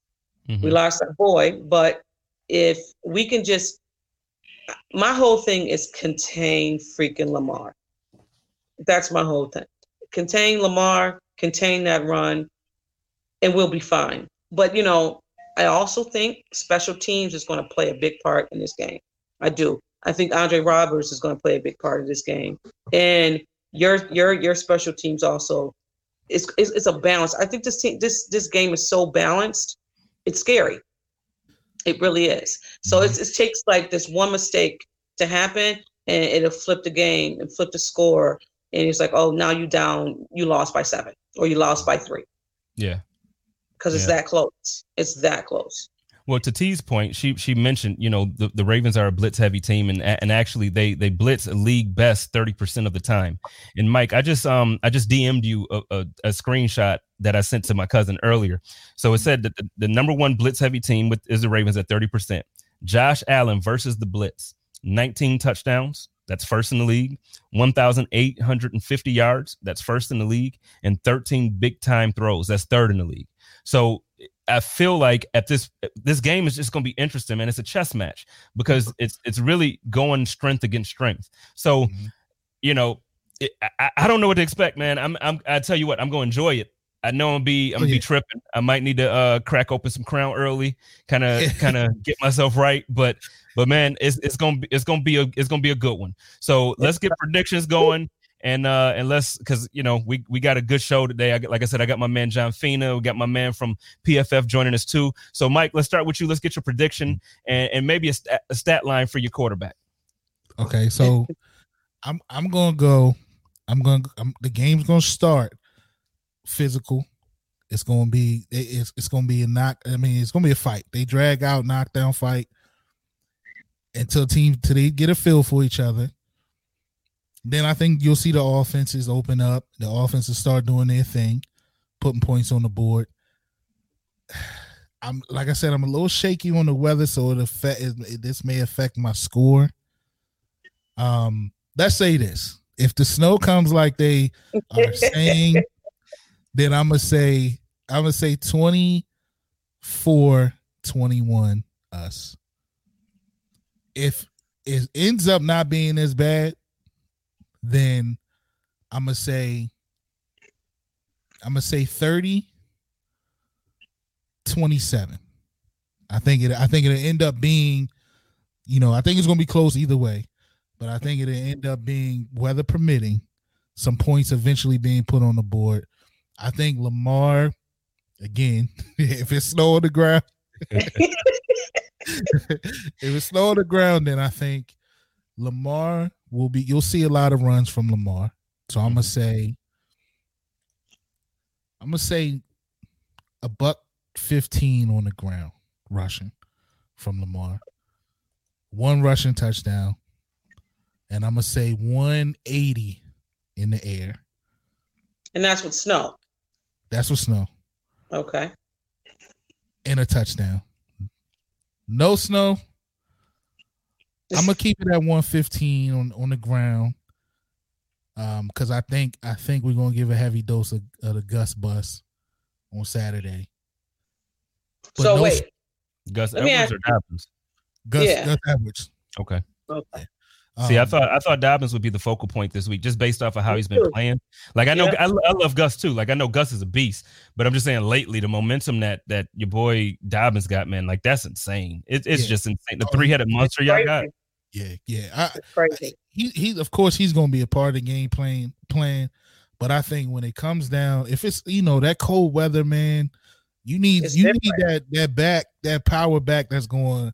Mm-hmm. We lost that boy, but if we can just, my whole thing is contain freaking Lamar. That's my whole thing. Contain Lamar, contain that run, and we'll be fine. But you know, I also think special teams is going to play a big part in this game. I do. I think Andre Roberts is going to play a big part of this game, and your your your special teams also. It's, it's, it's a balance. I think this team this this game is so balanced. It's scary. It really is. So mm-hmm. it takes like this one mistake to happen, and it'll flip the game and flip the score. And it's like, oh, now you down, you lost by seven, or you lost by three. Yeah, because it's that close. It's that close. Well, to T's point, she she mentioned, you know, the, the Ravens are a blitz heavy team, and and actually they they blitz a league best thirty percent of the time. And Mike, I just um I just DM'd you a, a, a screenshot that I sent to my cousin earlier. So it said that the, the number one blitz heavy team with is the Ravens at thirty percent. Josh Allen versus the blitz, nineteen touchdowns. That's first in the league. 1,850 yards. That's first in the league. And 13 big time throws. That's third in the league. So I feel like at this this game is just going to be interesting, man. It's a chess match because it's it's really going strength against strength. So, mm-hmm. you know, it, I, I don't know what to expect, man. I'm I'm I tell you what, I'm going to enjoy it. I know I'm gonna be I'm gonna be tripping. I might need to uh crack open some crown early, kind of kind of get myself right. But but man, it's it's gonna be it's gonna be a it's gonna be a good one. So let's get predictions going and uh and let's because you know we we got a good show today. I like I said, I got my man John Fina, we got my man from PFF joining us too. So Mike, let's start with you. Let's get your prediction and, and maybe a, stat, a stat line for your quarterback. Okay, so I'm I'm gonna go. I'm gonna I'm, the game's gonna start physical. It's gonna be it's it's gonna be a knock. I mean, it's gonna be a fight. They drag out, knockdown fight until teams till they get a feel for each other. Then I think you'll see the offenses open up. The offenses start doing their thing, putting points on the board. I'm like I said, I'm a little shaky on the weather, so it affect it, this may affect my score. Um, let's say this: if the snow comes like they are saying, then I'm gonna say I'm gonna say 24 21 us. If it ends up not being as bad, then I'm gonna say I'm gonna say 30 27. I think it I think it'll end up being, you know, I think it's gonna be close either way, but I think it'll end up being weather permitting, some points eventually being put on the board. I think Lamar, again, if it's snow on the ground, if it's snow on the ground, then I think Lamar will be you'll see a lot of runs from Lamar. So I'm gonna mm-hmm. say I'm gonna say a buck 15 on the ground rushing from Lamar. One rushing touchdown. And I'm gonna say 180 in the air. And that's with snow. That's with snow. Okay. And a touchdown. No snow, I'm gonna keep it at 115 on on the ground. Um, because I think I think we're gonna give a heavy dose of, of the Gus bus on Saturday. But so no, wait, Gus Let Edwards or Dobbins? Gus, yeah. Gus Edwards. Okay. Okay. See, I um, thought I thought Dobbins would be the focal point this week, just based off of how he's been playing. Like I know yeah. I, I, love Gus too. Like I know Gus is a beast, but I'm just saying lately the momentum that that your boy Dobbins got, man, like that's insane. It, it's yeah. just insane. The three headed monster y'all got. Yeah, yeah. I, crazy. he he of course he's gonna be a part of the game playing plan, but I think when it comes down, if it's you know that cold weather, man, you need it's you different. need that that back that power back that's going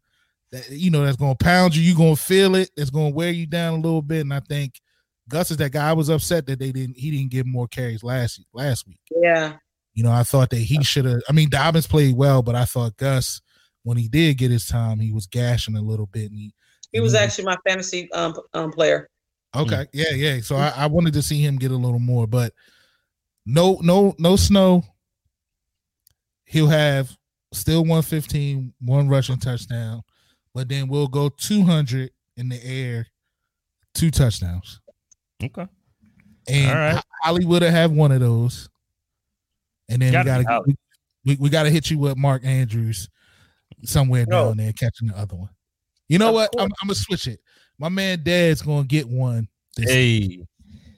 that you know that's going to pound you. You're going to feel it. It's going to wear you down a little bit. And I think Gus is that guy. I was upset that they didn't. He didn't get more carries last last week. Yeah. You know, I thought that he should have. I mean, Dobbins played well, but I thought Gus, when he did get his time, he was gashing a little bit. And he he was actually my fantasy um, um player. Okay. Yeah. Yeah. So I, I wanted to see him get a little more, but no, no, no snow. He'll have still 115, one rushing touchdown but then we'll go 200 in the air, two touchdowns. Okay. And All right. Hollywood will have one of those. And then gotta we gotta we, we, we, gotta hit you with Mark Andrews somewhere no. down there catching the other one. You know of what? I'm, I'm, gonna switch it. My man Dez gonna get one. hey.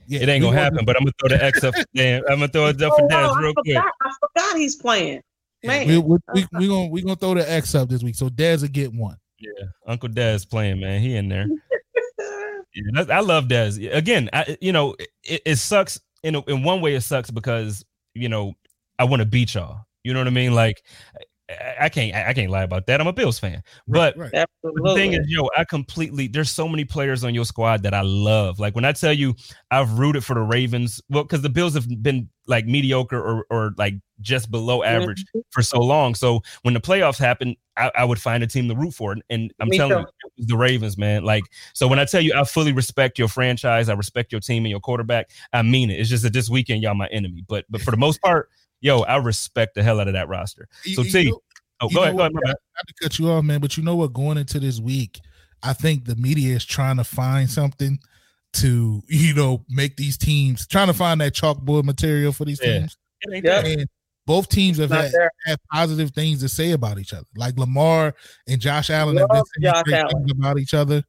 Yeah, it ain't gonna happen, but I'm gonna throw the X up. Dan. I'm gonna throw it up for oh, real quick. I forgot he's playing. Man, we, we, we, we gonna we gonna throw the X up this week, so Dez will get one. Yeah, Uncle Dez playing, man. He in there. yeah, I love Dez. Again, I, you know, it, it sucks in a, in one way. It sucks because you know I want to beat y'all. You know what I mean? Like I can't I can't lie about that. I'm a Bills fan. But right. the thing is, yo, I completely there's so many players on your squad that I love. Like when I tell you I've rooted for the Ravens, well, because the Bills have been like mediocre or or like just below average mm-hmm. for so long. So when the playoffs happen, I, I, would find a team to root for. And I'm Me telling too. you, the Ravens, man. Like, so when I tell you I fully respect your franchise, I respect your team and your quarterback, I mean it. It's just that this weekend, y'all my enemy. But but for the most part, yo, I respect the hell out of that roster. So, T, know, oh, go ahead, go ahead. Not to cut you off, man, but you know what? Going into this week, I think the media is trying to find something to, you know, make these teams trying to find that chalkboard material for these yeah. teams. Yeah. And both teams have had, had, positive things to say about each other. Like Lamar and Josh Allen Love have been saying great things about each other.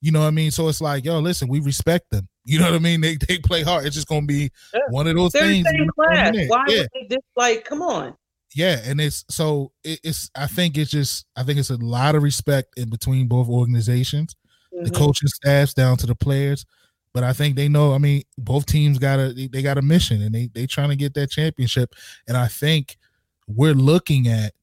You know what I mean? So it's like, yo, listen, we respect them. You know what I mean? They they play hard. It's just gonna be yeah. one of those They're things. Why yeah. would they just like come on? Yeah, and it's so it, it's. I think it's just. I think it's a lot of respect in between both organizations, mm-hmm. the coaching staffs down to the players. But I think they know. I mean, both teams got a they got a mission, and they they trying to get that championship. And I think we're looking at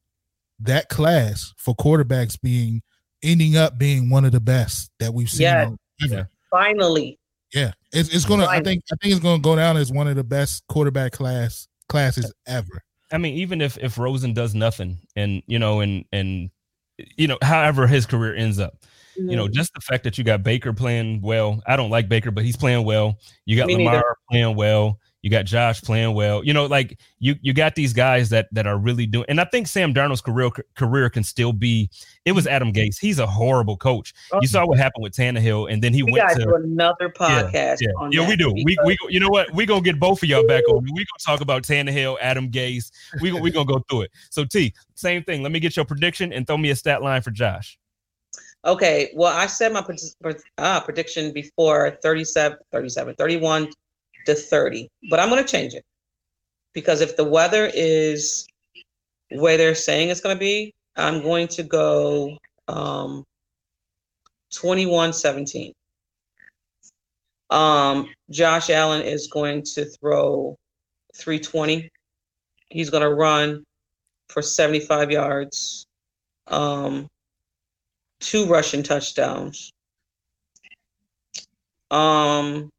that class for quarterbacks being ending up being one of the best that we've seen. Yeah, ever. finally. Yeah, it's, it's gonna. I think I think it's gonna go down as one of the best quarterback class classes ever. I mean, even if if Rosen does nothing, and you know, and and you know, however his career ends up, mm-hmm. you know, mm-hmm. just the fact that you got Baker playing well. I don't like Baker, but he's playing well. You got Me Lamar neither. playing well. You got Josh playing well. You know, like you you got these guys that that are really doing. And I think Sam Darnold's career career can still be. It was Adam Gase. He's a horrible coach. Oh. You saw what happened with Tannehill, and then he we went to another podcast. Yeah, yeah. yeah we do. We, we you know what? We gonna get both of y'all back on. We gonna talk about Tannehill, Adam Gase. We we gonna go through it. So T, same thing. Let me get your prediction and throw me a stat line for Josh. Okay, well, I said my uh, prediction before 37, 37, 31 to 30, but I'm going to change it because if the weather is where they're saying it's going to be, I'm going to go um, 21 17. Um, Josh Allen is going to throw 320. He's going to run for 75 yards, um, two rushing touchdowns. Um,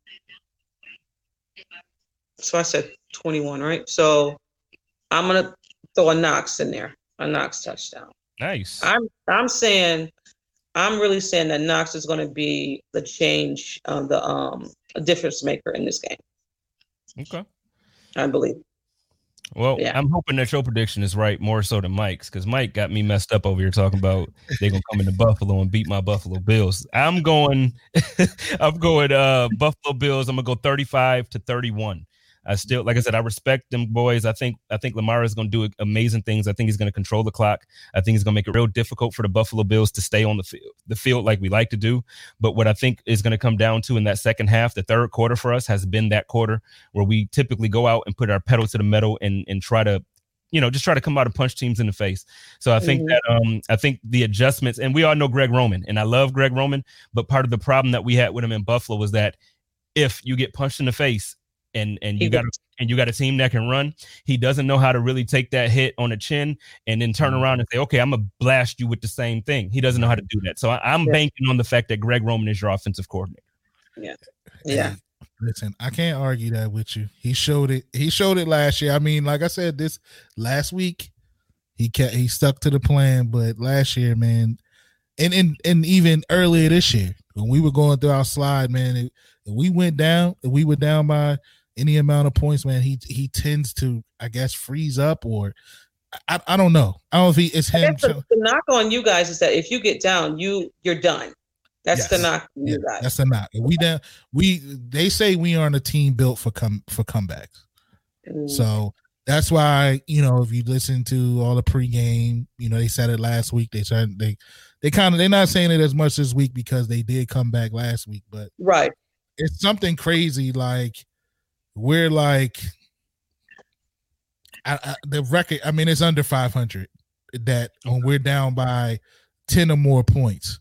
so I said 21, right? So I'm gonna throw a Knox in there, a Knox touchdown. Nice. I'm I'm saying I'm really saying that Knox is going to be the change, um, the um, a difference maker in this game. Okay. I believe. Well, yeah. I'm hoping that your prediction is right more so than Mike's because Mike got me messed up over here talking about they're gonna come into Buffalo and beat my Buffalo Bills. I'm going, I'm going uh Buffalo Bills. I'm gonna go 35 to 31. I still, like I said, I respect them boys. I think I think Lamar is going to do amazing things. I think he's going to control the clock. I think he's going to make it real difficult for the Buffalo Bills to stay on the field, the field like we like to do. But what I think is going to come down to in that second half, the third quarter for us has been that quarter where we typically go out and put our pedal to the metal and and try to you know, just try to come out and punch teams in the face. So I think mm-hmm. that um I think the adjustments and we all know Greg Roman and I love Greg Roman, but part of the problem that we had with him in Buffalo was that if you get punched in the face and and you got and you got a team that can run. He doesn't know how to really take that hit on the chin and then turn mm-hmm. around and say, "Okay, I'm gonna blast you with the same thing." He doesn't know how to do that. So I, am yeah. banking on the fact that Greg Roman is your offensive coordinator. Yeah, yeah. Listen, I can't argue that with you. He showed it. He showed it last year. I mean, like I said, this last week, he kept he stuck to the plan. But last year, man, and and and even earlier this year, when we were going through our slide, man, it, we went down. We were down by any amount of points, man, he he tends to, I guess, freeze up or I, I don't know. I don't know if he it's him. The, the, knock on you guys is that if you get down, you you're done. That's yes. the knock yeah, That's the knock. We down we they say we aren't a team built for come for comebacks. Mm. So that's why, you know, if you listen to all the pregame, you know, they said it last week. They said they they kind of they're not saying it as much this week because they did come back last week, but right. It's something crazy like we're like I, I, the record. I mean, it's under 500. That when we're down by 10 or more points,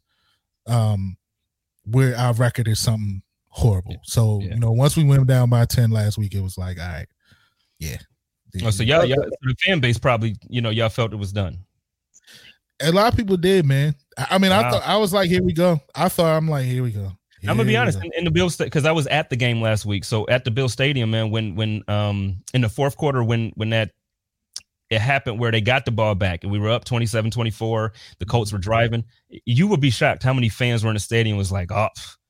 um, where our record is something horrible. So yeah. you know, once we went down by 10 last week, it was like, all right, yeah. Oh, so y'all, y'all the fan base probably, you know, y'all felt it was done. A lot of people did, man. I mean, wow. I thought I was like, here we go. I thought I'm like, here we go. Here I'm gonna be honest. In, in, the Bill because I was at the game last week. So at the Bill Stadium, man, when when um in the fourth quarter when when that it happened where they got the ball back and we were up 27 24 the colts were driving you would be shocked how many fans were in the stadium was like oh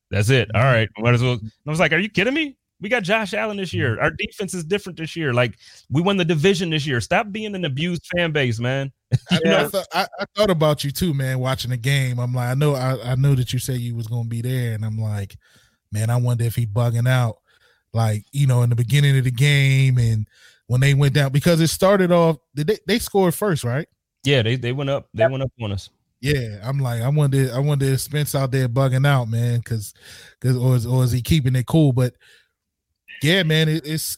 that's it. All right might as well i was like are you kidding me? We got josh allen this year. Our defense is different this year. Like we won the division this year. Stop being an abused fan base man I? I, thought, I, I, thought about you too man watching the game i'm like i know i, I know that you said you was gonna be there and i'm like man i wonder if he bugging out like you know in the beginning of the game and when they went down because it started off. They they scored first, right? Yeah, they they went up. They went up on us. Yeah, I'm like, I wonder, I wonder if Spence out there bugging out, man, because, because, or is, or is he keeping it cool? But yeah, man, it, it's.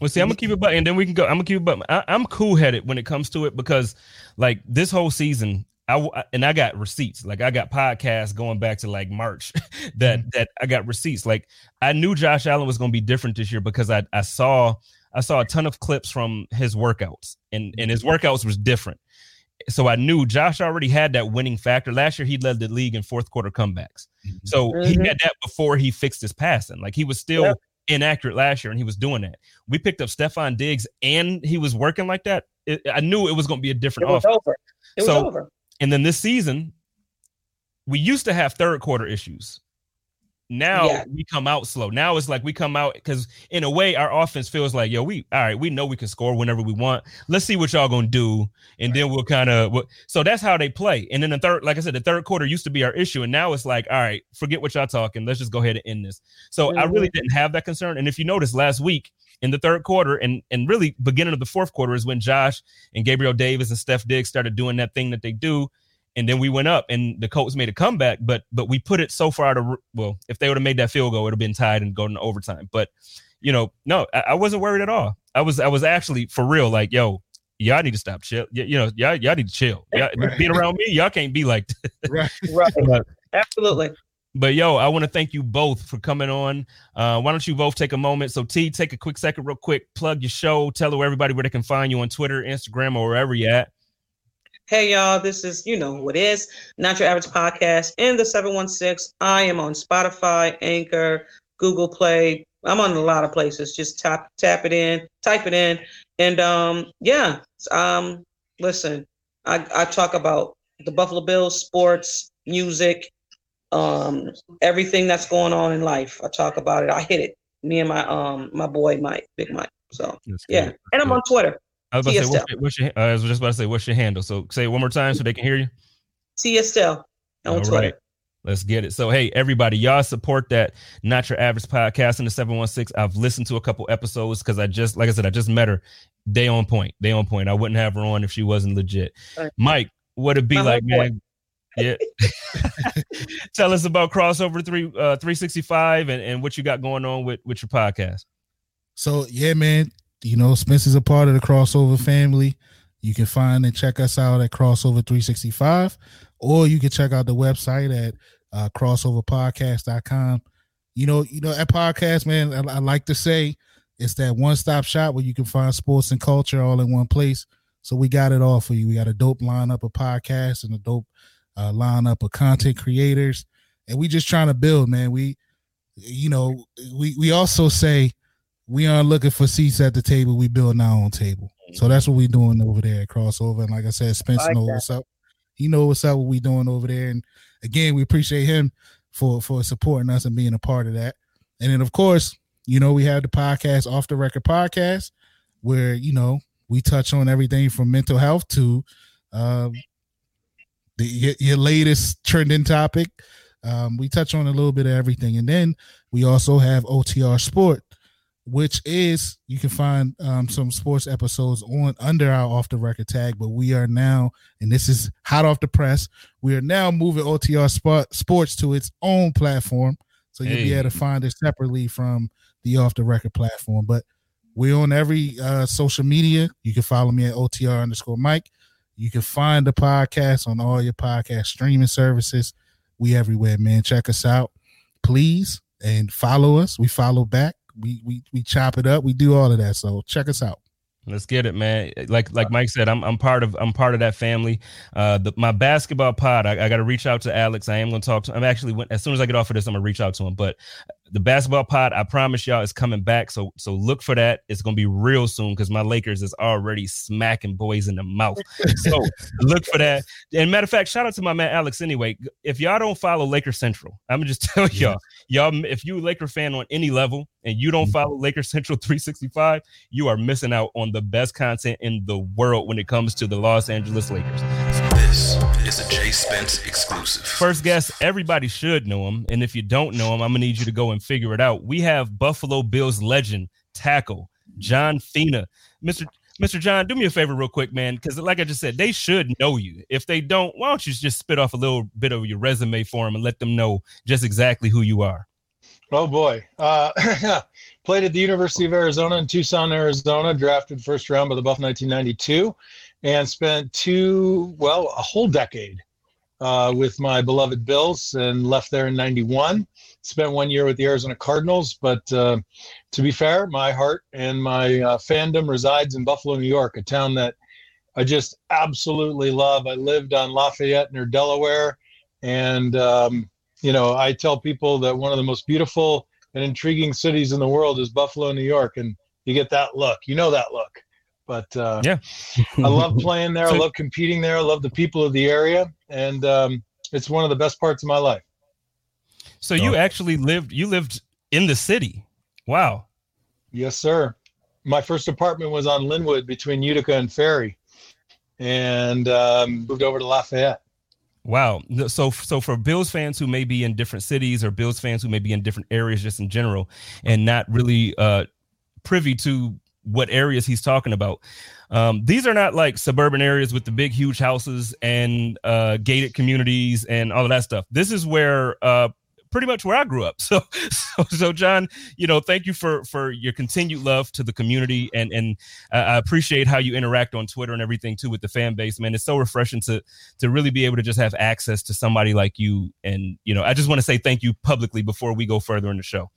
Well, see, I'm gonna keep it, but and then we can go. I'm gonna keep it, but I, I'm cool headed when it comes to it because, like, this whole season, I and I got receipts. Like I got podcasts going back to like March that mm-hmm. that I got receipts. Like I knew Josh Allen was going to be different this year because I I saw I saw a ton of clips from his workouts, and and his workouts was different. So I knew Josh already had that winning factor. Last year he led the league in fourth quarter comebacks. Mm-hmm. So mm-hmm. he had that before he fixed his passing. Like he was still yep. Inaccurate last year, and he was doing that. We picked up Stefon Diggs, and he was working like that. It, I knew it was going to be a different. It was over. It so, was over. And then this season, we used to have third quarter issues. Now yeah. we come out slow. Now it's like we come out because in a way our offense feels like, yo, we all right, we know we can score whenever we want. Let's see what y'all gonna do, and right. then we'll kind of. So that's how they play. And then the third, like I said, the third quarter used to be our issue, and now it's like, all right, forget what y'all talking. Let's just go ahead and end this. So mm-hmm. I really didn't have that concern. And if you notice, last week in the third quarter and and really beginning of the fourth quarter is when Josh and Gabriel Davis and Steph Diggs started doing that thing that they do and then we went up and the Colts made a comeback, but but we put it so far out of well, if they would have made that field goal, it would have been tied and going to overtime. But you know, no, I, I, wasn't worried at all. I was I was actually for real, like, yo, y'all need to stop chill. Y- you know, y'all y'all need to chill. Y'all, right. Being around me, y'all can't be like right, right. but, absolutely. But yo, I want to thank you both for coming on. Uh, why don't you both take a moment? So T, take a quick second, real quick, plug your show, tell everybody where they can find you on Twitter, Instagram, or wherever you're at. Hey y'all, this is you know what is not your average podcast in the 716. I am on Spotify, Anchor, Google Play. I'm on a lot of places. Just tap tap it in, type it in, and um yeah. Um listen, I, I talk about the Buffalo Bills, sports, music, um, everything that's going on in life. I talk about it. I hit it. Me and my um my boy Mike, Big Mike. So yeah, and I'm on Twitter. I was about to say, what's your, what's your, I was just about to say, what's your handle? So say it one more time so they can hear you. T Estelle on All Twitter. Right. Let's get it. So, hey, everybody, y'all support that Not Your Average podcast in the 716. I've listened to a couple episodes because I just, like I said, I just met her. They on point. They on point. I wouldn't have her on if she wasn't legit. Right. Mike, what it be My like, man? Yeah. Tell us about crossover three uh 365 and, and what you got going on with, with your podcast. So yeah, man, you know, Spence is a part of the crossover family. You can find and check us out at Crossover 365, or you can check out the website at uh, crossoverpodcast.com. You know, you know, at podcast, man, I, I like to say it's that one stop shop where you can find sports and culture all in one place. So we got it all for you. We got a dope lineup of podcasts and a dope uh, lineup of content creators, and we just trying to build, man. We, you know, we we also say we aren't looking for seats at the table. We build our own table. So that's what we're doing over there at crossover. And like I said, Spence like knows that. what's up. He knows what's up. What we doing over there. And again, we appreciate him for for supporting us and being a part of that. And then of course, you know, we have the podcast off the record podcast where you know we touch on everything from mental health to um, the your, your latest trending topic. Um, we touch on a little bit of everything, and then we also have OTR Sport, which is you can find um, some sports episodes on under our off the record tag. But we are now, and this is hot off the press, we are now moving OTR sport, Sports to its own platform, so you'll hey. be able to find it separately from the off the record platform. But we're on every uh, social media. You can follow me at OTR underscore Mike. You can find the podcast on all your podcast streaming services. We everywhere, man. Check us out, please, and follow us. We follow back we we we chop it up. We do all of that. So check us out. Let's get it, man. Like like Mike said, I'm I'm part of I'm part of that family. Uh, the, my basketball pod. I, I got to reach out to Alex. I am going to talk to. I'm actually as soon as I get off of this, I'm gonna reach out to him. But the basketball pod, I promise y'all, is coming back. So so look for that. It's gonna be real soon because my Lakers is already smacking boys in the mouth. So look for that. And matter of fact, shout out to my man Alex. Anyway, if y'all don't follow Laker Central, I'm gonna just tell y'all, y'all, if you Laker fan on any level and you don't mm-hmm. follow Laker Central 365, you are missing out on the best content in the world when it comes to the Los Angeles Lakers. This is a Jay Spence exclusive. First guest, everybody should know him. And if you don't know him, I'm going to need you to go and figure it out. We have Buffalo Bills legend, tackle, John Fina. Mr. Mr. John, do me a favor real quick, man, because like I just said, they should know you. If they don't, why don't you just spit off a little bit of your resume for them and let them know just exactly who you are? Oh boy. Uh, played at the University of Arizona in Tucson, Arizona, drafted first round by the Buff 1992 and spent two, well, a whole decade uh, with my beloved Bills and left there in 91. Spent one year with the Arizona Cardinals, but uh, to be fair, my heart and my uh, fandom resides in Buffalo, New York, a town that I just absolutely love. I lived on Lafayette near Delaware, and um, you know, I tell people that one of the most beautiful and intriguing cities in the world is Buffalo, New York, and you get that look. You know that look. But uh, yeah, I love playing there. I love competing there. I love the people of the area, and um, it's one of the best parts of my life. So you actually lived. You lived in the city. Wow. Yes, sir. My first apartment was on Linwood between Utica and Ferry, and um, moved over to Lafayette. Wow. So so for Bills fans who may be in different cities or Bills fans who may be in different areas just in general and not really uh privy to what areas he's talking about. Um, these are not like suburban areas with the big, huge houses and uh, gated communities and all of that stuff. This is where uh, pretty much where I grew up. So, so, so, John, you know, thank you for for your continued love to the community, and and I appreciate how you interact on Twitter and everything too with the fan base. Man, it's so refreshing to to really be able to just have access to somebody like you. And you know, I just want to say thank you publicly before we go further in the show.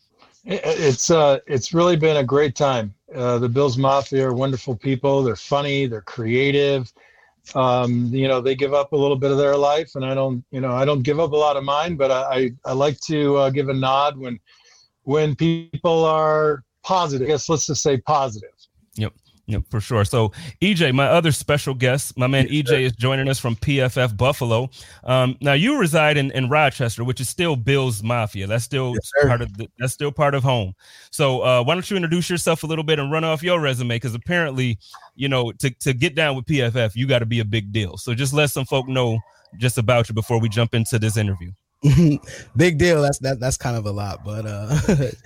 It's uh, it's really been a great time. Uh, the Bills Mafia are wonderful people. They're funny. They're creative. Um, you know, they give up a little bit of their life, and I don't. You know, I don't give up a lot of mine, but I I, I like to uh, give a nod when when people are positive. I guess let's just say positive. Yeah, for sure. So EJ, my other special guest, my man EJ is joining us from PFF Buffalo. Um, now you reside in, in Rochester, which is still Bill's Mafia. That's still yes, part of the, that's still part of home. So uh, why don't you introduce yourself a little bit and run off your resume? Because apparently, you know, to, to get down with PFF, you got to be a big deal. So just let some folk know just about you before we jump into this interview. big deal. That's that that's kind of a lot but uh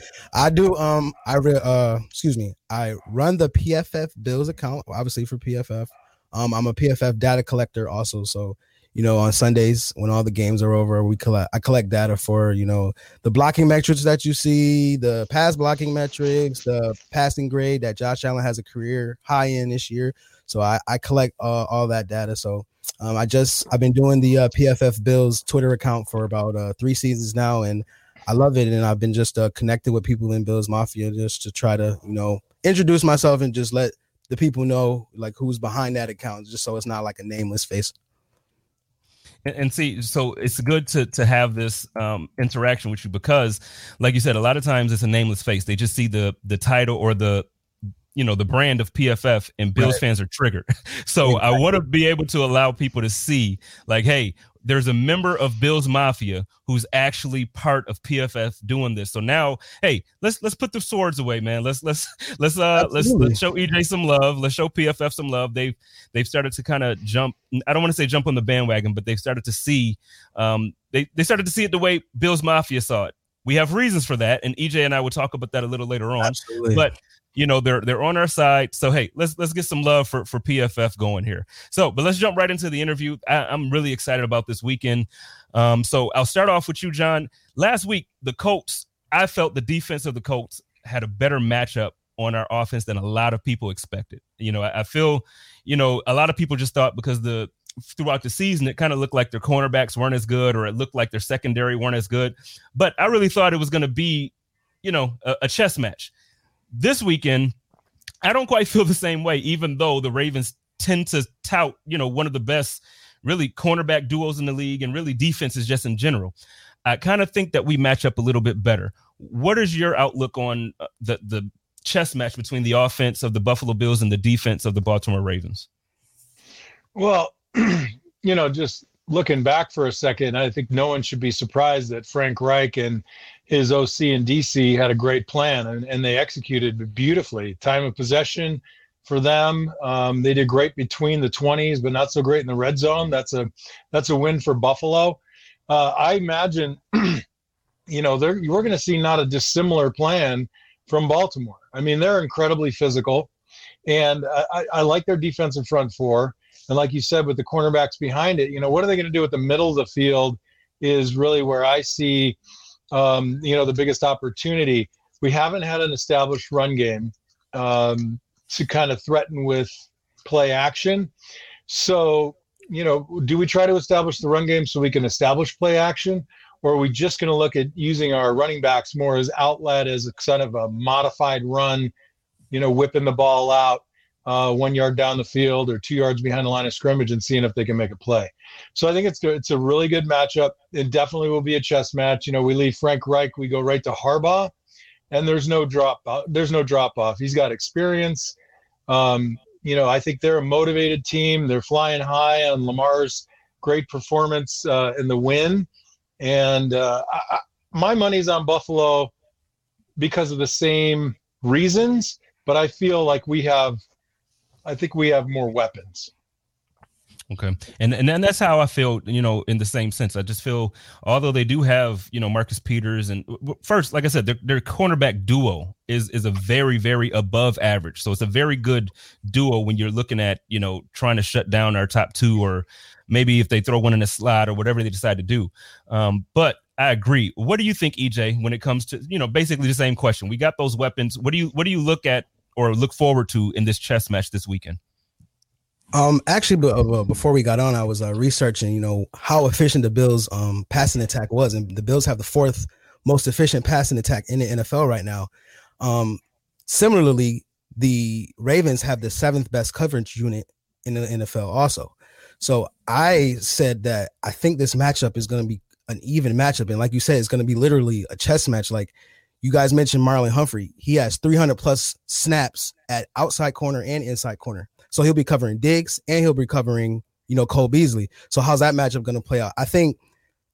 i do um i re- uh excuse me. I run the pff bills account obviously for pff um i'm a pff data collector also so you know on sundays when all the games are over we collect i collect data for you know the blocking metrics that you see the pass blocking metrics the passing grade that josh allen has a career high in this year. So i i collect uh, all that data. So um, I just I've been doing the uh, PFF Bills Twitter account for about uh, three seasons now, and I love it. And I've been just uh, connected with people in Bills Mafia just to try to you know introduce myself and just let the people know like who's behind that account, just so it's not like a nameless face. And, see, so it's good to to have this um, interaction with you because, like you said, a lot of times it's a nameless face. They just see the the title or the you know the brand of PFF and Bills right. fans are triggered. So exactly. I want to be able to allow people to see like hey, there's a member of Bills Mafia who's actually part of PFF doing this. So now, hey, let's let's put the swords away, man. Let's let's let's uh let's let's show EJ some love. Let's show PFF some love. They've they've started to kind of jump. I don't want to say jump on the bandwagon, but they've started to see um they they started to see it the way Bills Mafia saw it. We have reasons for that, and EJ and I will talk about that a little later on. Absolutely. But you know they're they're on our side. So hey, let's let's get some love for for PFF going here. So, but let's jump right into the interview. I, am really excited about this weekend. Um, so I'll start off with you, John. Last week, the Colts. I felt the defense of the Colts had a better matchup on our offense than a lot of people expected. You know, I, I feel, you know, a lot of people just thought because the throughout the season, it kind of looked like their cornerbacks weren't as good, or it looked like their secondary weren't as good. But I really thought it was going to be, you know, a, a chess match this weekend, I don't quite feel the same way, even though the Ravens tend to tout, you know, one of the best really cornerback duos in the league and really defenses just in general. I kind of think that we match up a little bit better. What is your outlook on uh, the the chess match between the offense of the Buffalo Bills and the defense of the Baltimore Ravens? Well, you know, just looking back for a second, I think no one should be surprised that Frank Reich and his OC in DC had a great plan and, and they executed beautifully. Time of possession for them, um, they did great between the 20s, but not so great in the red zone. That's a that's a win for Buffalo. Uh, I imagine, you know, they're, we're going to see not a dissimilar plan from Baltimore. I mean, they're incredibly physical, and I, I like their defensive front four. And like you said, with the cornerbacks behind it, you know, what are they going to do at the middle of the field is really where I see, um, you know, the biggest opportunity. We haven't had an established run game um, to kind of threaten with play action. So, you know, do we try to establish the run game so we can establish play action? Or are we just going to look at using our running backs more as outlet, as a kind of a modified run, you know, whipping the ball out uh, one yard down the field or two yards behind the line of scrimmage and seeing if they can make a play. So I think it's it's a really good matchup. It definitely will be a chess match. You know, we leave Frank Reich, we go right to Harbaugh, and there's no drop. There's no drop off. He's got experience. Um, you know, I think they're a motivated team. They're flying high on Lamar's great performance uh, in the win, and uh, I, my money's on Buffalo because of the same reasons. But I feel like we have I think we have more weapons. Okay, and and then that's how I feel. You know, in the same sense, I just feel although they do have you know Marcus Peters and first, like I said, their their cornerback duo is is a very very above average. So it's a very good duo when you're looking at you know trying to shut down our top two or maybe if they throw one in a slot or whatever they decide to do. Um, but I agree. What do you think, EJ, when it comes to you know basically the same question? We got those weapons. What do you what do you look at or look forward to in this chess match this weekend? Um, actually, uh, before we got on, I was uh, researching, you know, how efficient the Bills' um passing attack was, and the Bills have the fourth most efficient passing attack in the NFL right now. Um, similarly, the Ravens have the seventh best coverage unit in the NFL, also. So I said that I think this matchup is going to be an even matchup, and like you said, it's going to be literally a chess match. Like you guys mentioned Marlon Humphrey. He has 300 plus snaps at outside corner and inside corner. So he'll be covering Diggs and he'll be covering, you know, Cole Beasley. So how's that matchup going to play out? I think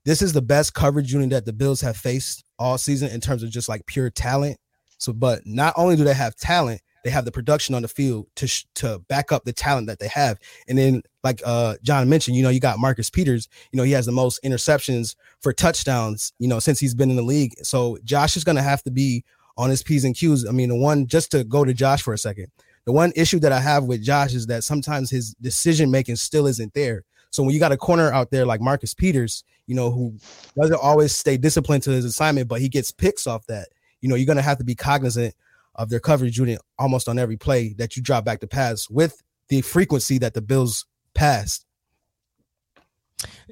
this is the best coverage unit that the Bills have faced all season in terms of just like pure talent. So, but not only do they have talent, they have the production on the field to sh- to back up the talent that they have. And then, like uh, John mentioned, you know, you got Marcus Peters. You know, he has the most interceptions for touchdowns. You know, since he's been in the league. So Josh is going to have to be on his p's and q's. I mean, the one just to go to Josh for a second. The one issue that I have with Josh is that sometimes his decision making still isn't there. So when you got a corner out there like Marcus Peters, you know, who doesn't always stay disciplined to his assignment, but he gets picks off that, you know, you're going to have to be cognizant of their coverage unit almost on every play that you drop back to pass with the frequency that the Bills passed.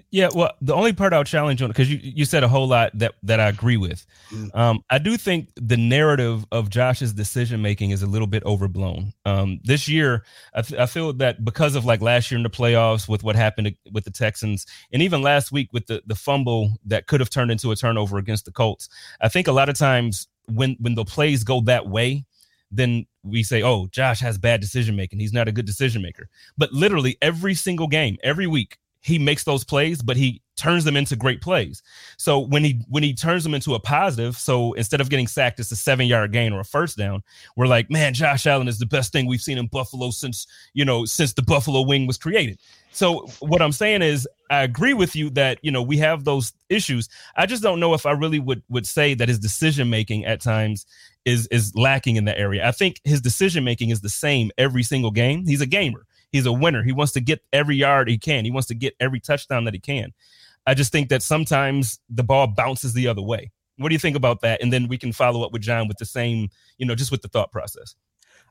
Yeah, well, the only part I'll challenge on because you, you said a whole lot that that I agree with. Mm. Um, I do think the narrative of Josh's decision making is a little bit overblown. Um, this year, I, th- I feel that because of like last year in the playoffs with what happened to, with the Texans, and even last week with the the fumble that could have turned into a turnover against the Colts, I think a lot of times when when the plays go that way, then we say, "Oh, Josh has bad decision making. He's not a good decision maker." But literally every single game, every week, he makes those plays, but he turns them into great plays. So when he when he turns them into a positive, so instead of getting sacked, it's a seven yard gain or a first down. We're like, man, Josh Allen is the best thing we've seen in Buffalo since you know since the Buffalo wing was created. So what I'm saying is, I agree with you that you know we have those issues. I just don't know if I really would would say that his decision making at times is is lacking in that area. I think his decision making is the same every single game. He's a gamer. He's a winner. He wants to get every yard he can. He wants to get every touchdown that he can. I just think that sometimes the ball bounces the other way. What do you think about that? And then we can follow up with John with the same, you know, just with the thought process.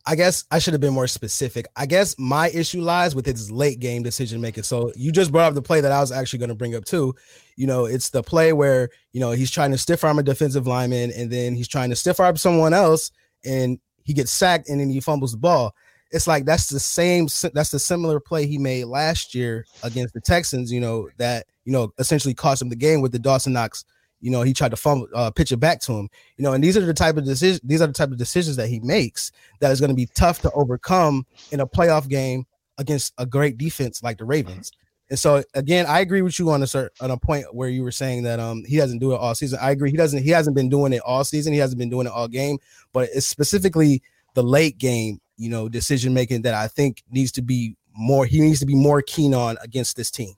I guess I should have been more specific. I guess my issue lies with his late game decision making. So you just brought up the play that I was actually going to bring up too. You know, it's the play where, you know, he's trying to stiff arm a defensive lineman and then he's trying to stiff arm someone else and he gets sacked and then he fumbles the ball. It's like that's the same that's the similar play he made last year against the Texans, you know, that you know essentially cost him the game with the Dawson Knox you know, he tried to fumble, uh, pitch it back to him. You know, and these are the type of decisions. These are the type of decisions that he makes that is going to be tough to overcome in a playoff game against a great defense like the Ravens. And so again, I agree with you on a certain on a point where you were saying that um he doesn't do it all season. I agree. He doesn't. He hasn't been doing it all season. He hasn't been doing it all game. But it's specifically the late game, you know, decision making that I think needs to be more. He needs to be more keen on against this team.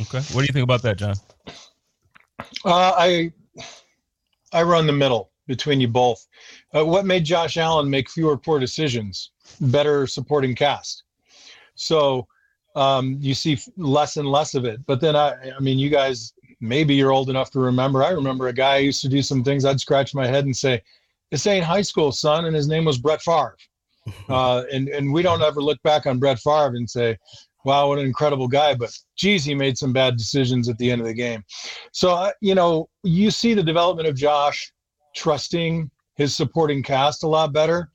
Okay, what do you think about that, John? Uh, I I run the middle between you both. Uh, what made Josh Allen make fewer poor decisions? Better supporting cast. So um, you see less and less of it. But then I, I mean, you guys, maybe you're old enough to remember. I remember a guy used to do some things. I'd scratch my head and say, "This ain't high school, son," and his name was Brett Favre. Uh, and and we don't ever look back on Brett Favre and say, wow, what an incredible guy. But geez, he made some bad decisions at the end of the game. So, uh, you know, you see the development of Josh trusting his supporting cast a lot better.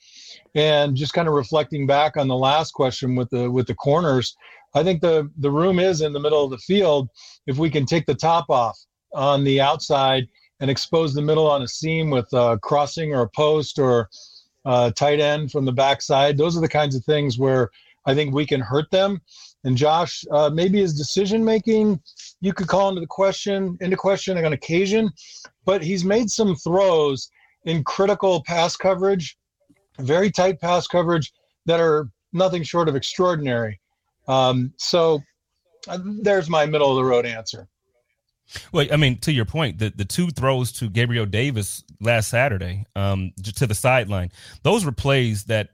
And just kind of reflecting back on the last question with the with the corners, I think the the room is in the middle of the field. If we can take the top off on the outside and expose the middle on a seam with a crossing or a post or a tight end from the backside, those are the kinds of things where I think we can hurt them. And Josh, uh, maybe his decision making, you could call into the question into question on occasion, but he's made some throws in critical pass coverage, very tight pass coverage that are nothing short of extraordinary. Um, so uh, there's my middle of the road answer. Well, I mean, to your point, the, the two throws to Gabriel Davis last Saturday, um, to the sideline, those were plays that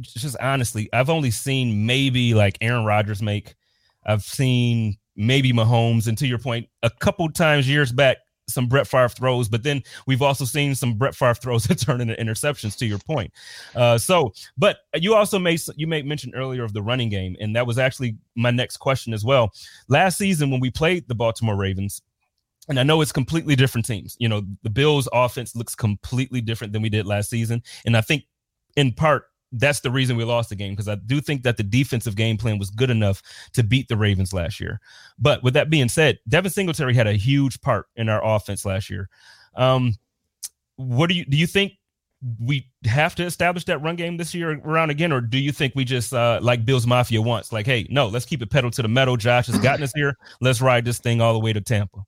just honestly, I've only seen maybe like Aaron Rodgers make. I've seen maybe Mahomes, and to your point, a couple times years back, some Brett Favre throws, but then we've also seen some Brett Favre throws that turn into interceptions. To your point, uh, so but you also made you made mention earlier of the running game, and that was actually my next question as well. Last season when we played the Baltimore Ravens, and I know it's completely different teams. You know, the Bills' offense looks completely different than we did last season, and I think in part that's the reason we lost the game because I do think that the defensive game plan was good enough to beat the Ravens last year. But with that being said, Devin Singletary had a huge part in our offense last year. Um, what do you do? You think we have to establish that run game this year around again, or do you think we just uh, like Bills Mafia wants, like, hey, no, let's keep it pedal to the metal. Josh has gotten us here. Let's ride this thing all the way to Tampa.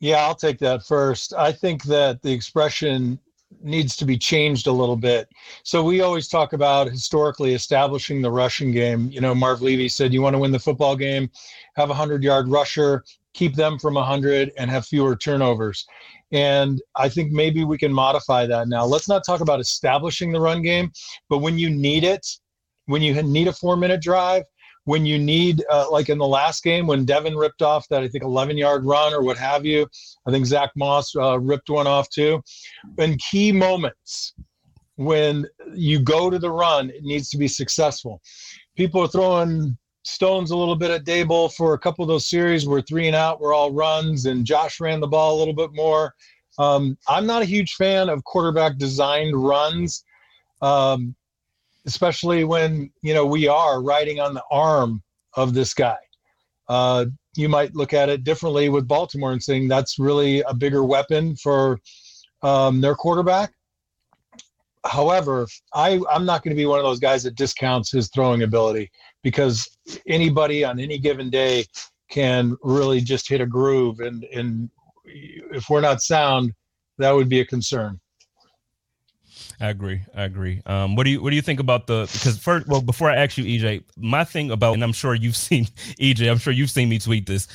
Yeah, I'll take that first. I think that the expression needs to be changed a little bit. So we always talk about historically establishing the rushing game. You know, Marv Levy said you want to win the football game, have a 100-yard rusher, keep them from a 100 and have fewer turnovers. And I think maybe we can modify that now. Let's not talk about establishing the run game, but when you need it, when you need a 4-minute drive, when you need, uh, like in the last game, when Devin ripped off that, I think, 11 yard run or what have you. I think Zach Moss uh, ripped one off too. In key moments, when you go to the run, it needs to be successful. People are throwing stones a little bit at Daboll for a couple of those series where three and out were all runs, and Josh ran the ball a little bit more. Um, I'm not a huge fan of quarterback designed runs. Um, especially when you know we are riding on the arm of this guy. Uh, you might look at it differently with Baltimore and saying that's really a bigger weapon for um, their quarterback. However, I, I'm not going to be one of those guys that discounts his throwing ability because anybody on any given day can really just hit a groove, and and if we're not sound, that would be a concern. I agree. I agree. Um, what do you what do you think about the because first well before I ask you EJ, my thing about and I'm sure you've seen EJ, I'm sure you've seen me tweet this.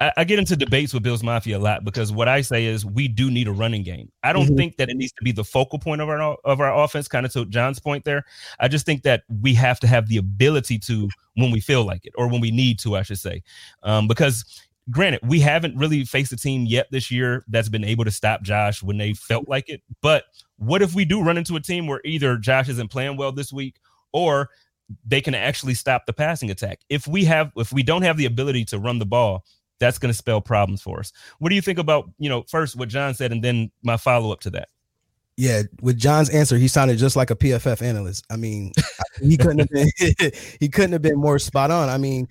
I, I get into debates with Bills Mafia a lot because what I say is we do need a running game. I don't mm-hmm. think that it needs to be the focal point of our of our offense, kind of to John's point there. I just think that we have to have the ability to when we feel like it or when we need to, I should say. Um, because granted, we haven't really faced a team yet this year that's been able to stop Josh when they felt like it. But what if we do run into a team where either Josh isn't playing well this week or they can actually stop the passing attack? If we have if we don't have the ability to run the ball, that's going to spell problems for us. What do you think about, you know, first what John said and then my follow up to that? Yeah, with John's answer, he sounded just like a PFF analyst. I mean, he couldn't have been he couldn't have been more spot on. I mean,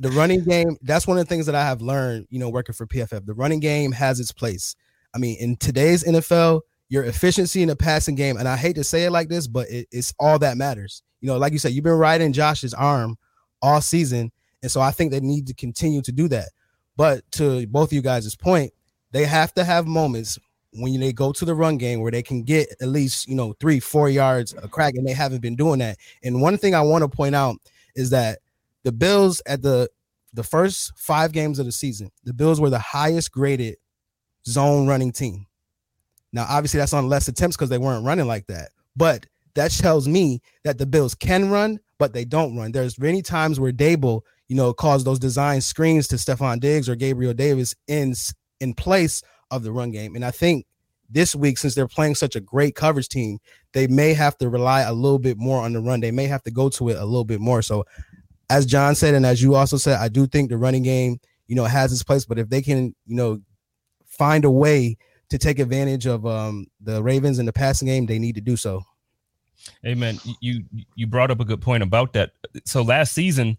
the running game, that's one of the things that I have learned, you know, working for PFF. The running game has its place. I mean, in today's NFL, your efficiency in the passing game, and I hate to say it like this, but it, it's all that matters. You know, like you said, you've been riding Josh's arm all season. And so I think they need to continue to do that. But to both of you guys' point, they have to have moments when they go to the run game where they can get at least you know three four yards a crack and they haven't been doing that and one thing i want to point out is that the bills at the the first five games of the season the bills were the highest graded zone running team now obviously that's on less attempts because they weren't running like that but that tells me that the bills can run but they don't run there's many times where Daboll, you know caused those design screens to Stefon Diggs or Gabriel Davis in in place of the run game. And I think this week, since they're playing such a great coverage team, they may have to rely a little bit more on the run. They may have to go to it a little bit more. So, as John said, and as you also said, I do think the running game, you know, has its place. But if they can, you know, find a way to take advantage of um, the Ravens in the passing game, they need to do so. Amen. You you brought up a good point about that. So last season,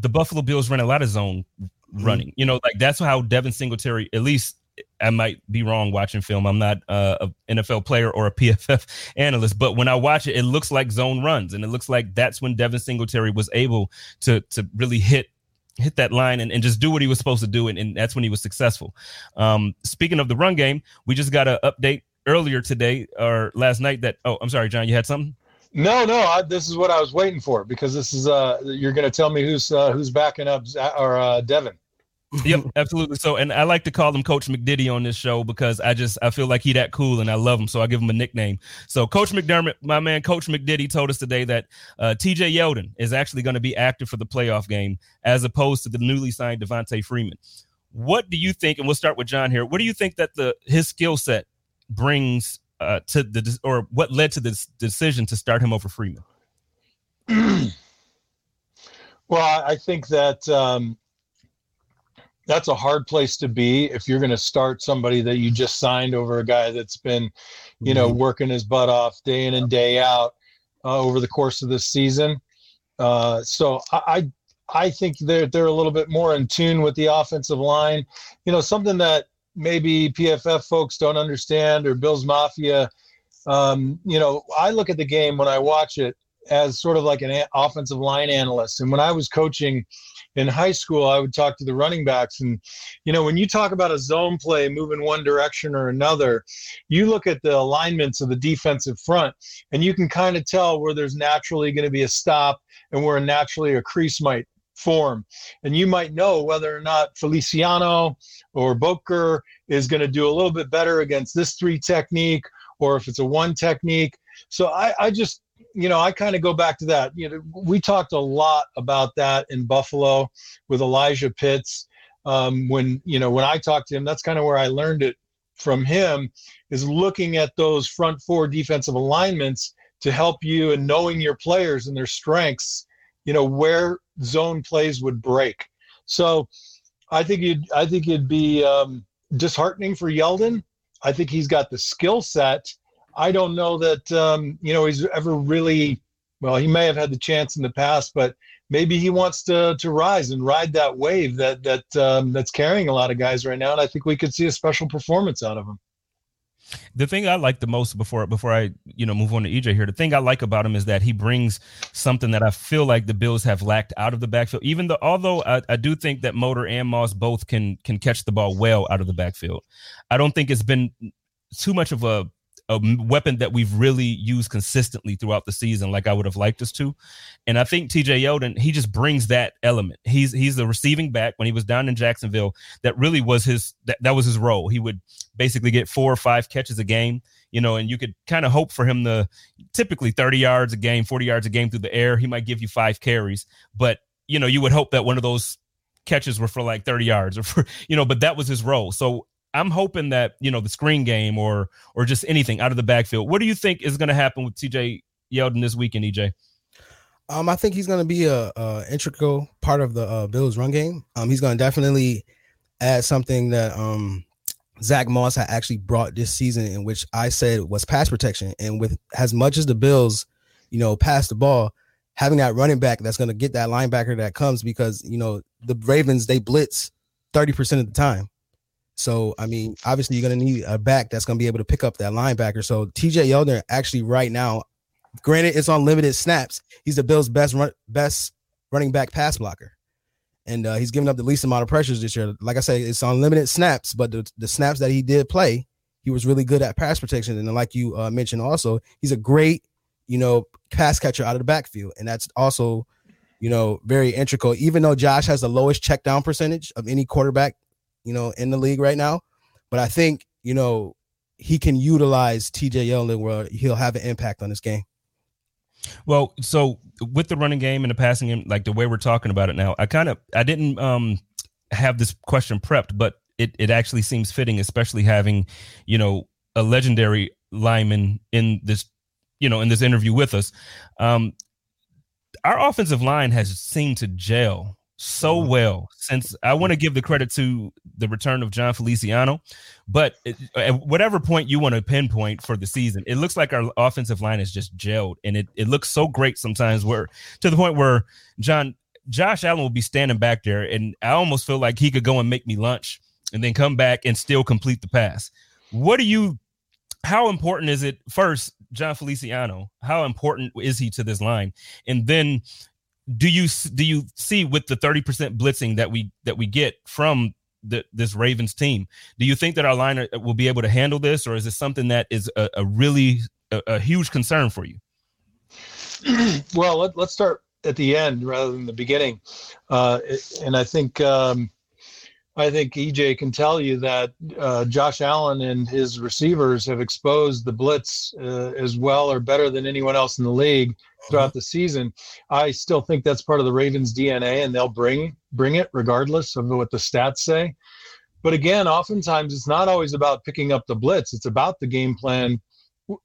the Buffalo Bills ran a lot of zone mm-hmm. running. Mm-hmm. You know, like that's how Devin Singletary, at least I might be wrong watching film. I'm not uh, an NFL player or a PFF analyst, but when I watch it, it looks like zone runs, and it looks like that's when Devin Singletary was able to to really hit hit that line and, and just do what he was supposed to do, and, and that's when he was successful. Um, speaking of the run game, we just got an update earlier today or last night that oh, I'm sorry, John, you had something. No, no, I, this is what I was waiting for because this is uh you're going to tell me who's uh, who's backing up or uh, Devin yep, absolutely. So, and I like to call him Coach McDiddy on this show because I just I feel like he that cool and I love him, so I give him a nickname. So, Coach McDermott, my man, Coach McDiddy, told us today that uh, T.J. Yeldon is actually going to be active for the playoff game as opposed to the newly signed Devonta Freeman. What do you think? And we'll start with John here. What do you think that the his skill set brings uh, to the or what led to this decision to start him over Freeman? well, I think that. Um, that's a hard place to be if you're going to start somebody that you just signed over a guy that's been, you know, mm-hmm. working his butt off day in and day out uh, over the course of this season. Uh, so I, I think they're they're a little bit more in tune with the offensive line. You know, something that maybe PFF folks don't understand or Bills Mafia. Um, you know, I look at the game when I watch it as sort of like an offensive line analyst, and when I was coaching in high school, I would talk to the running backs. And, you know, when you talk about a zone play moving one direction or another, you look at the alignments of the defensive front and you can kind of tell where there's naturally going to be a stop and where naturally a crease might form. And you might know whether or not Feliciano or Boettger is going to do a little bit better against this three technique or if it's a one technique. So I, I just you know, I kind of go back to that. You know, we talked a lot about that in Buffalo with Elijah Pitts. Um, when you know, when I talked to him, that's kind of where I learned it from him. Is looking at those front four defensive alignments to help you and knowing your players and their strengths. You know where zone plays would break. So, I think you'd I think it'd be um, disheartening for Yeldon. I think he's got the skill set I don't know that um, you know he's ever really well. He may have had the chance in the past, but maybe he wants to to rise and ride that wave that that um, that's carrying a lot of guys right now. And I think we could see a special performance out of him. The thing I like the most before before I you know move on to EJ here, the thing I like about him is that he brings something that I feel like the Bills have lacked out of the backfield. Even though although I, I do think that Motor and Moss both can can catch the ball well out of the backfield, I don't think it's been too much of a a weapon that we've really used consistently throughout the season, like I would have liked us to. And I think TJ Yeldon, he just brings that element. He's he's the receiving back when he was down in Jacksonville. That really was his that, that was his role. He would basically get four or five catches a game, you know, and you could kind of hope for him to typically 30 yards a game, 40 yards a game through the air. He might give you five carries, but you know, you would hope that one of those catches were for like 30 yards or for you know but that was his role so I'm hoping that you know the screen game or or just anything out of the backfield. What do you think is going to happen with TJ Yeldon this weekend, EJ? Um, I think he's going to be a, a, integral part of the uh, Bills run game. Um, he's going to definitely add something that um Zach Moss had actually brought this season, in which I said was pass protection. And with as much as the Bills, you know, pass the ball, having that running back that's going to get that linebacker that comes because you know the Ravens they blitz thirty percent of the time. So I mean, obviously you're going to need a back that's going to be able to pick up that linebacker. So T.J. Yeldon actually right now, granted it's on limited snaps, he's the Bills' best run, best running back pass blocker and uh, he's given up the least amount of pressures this year. Like I say, it's on limited snaps, but the, the snaps that he did play, he was really good at pass protection. And like you uh, mentioned, also he's a great, you know, pass catcher out of the backfield, and that's also, you know, very integral. Even though Josh has the lowest check down percentage of any quarterback, you know, in the league right now, but I think you know he can utilize T.J. Yeldon where he'll have an impact on this game. Well, so with the running game and the passing game, like the way we're talking about it now, I kind of I didn't um have this question prepped, but it it actually seems fitting, especially having you know a legendary lineman in this you know in this interview with us. Um, our offensive line has seemed to gel so mm-hmm. well since I want to give the credit to the return of Jon Feliciano, but it, at whatever point you want to pinpoint for the season, it looks like our offensive line is just gelled, and it it looks so great sometimes. Where to the point where John Josh Allen will be standing back there, and I almost feel like he could go and make me lunch, and then come back and still complete the pass. What do you? How important is it first? Jon Feliciano, how important is he to this line? And then do you do you see with the 30% blitzing that we that we get from the, this Ravens team, do you think that our line uh, will be able to handle this, or is this something that is a, a really a, a, huge concern for you? well, let, us start at the end rather than the beginning, uh, and I think um, I think EJ can tell you that uh, Josh Allen and his receivers have exposed the blitz uh, as well or better than anyone else in the league throughout the season. I still think that's part of the Ravens' DNA, and they'll bring bring it regardless of what the stats say. But again, oftentimes it's not always about picking up the blitz; it's about the game plan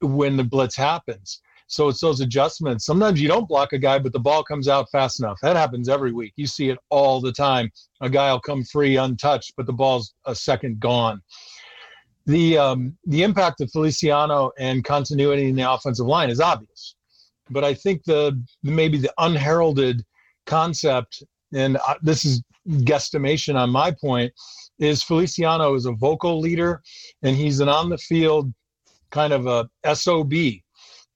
when the blitz happens. So it's those adjustments. Sometimes you don't block a guy, but the ball comes out fast enough. That happens every week. You see it all the time. A guy will come free, untouched, but the ball's a second gone. The um, the impact of Feliciano and continuity in the offensive line is obvious, but I think the maybe the unheralded concept, and this is guesstimation on my point, is Feliciano is a vocal leader, and he's an on the field kind of a sob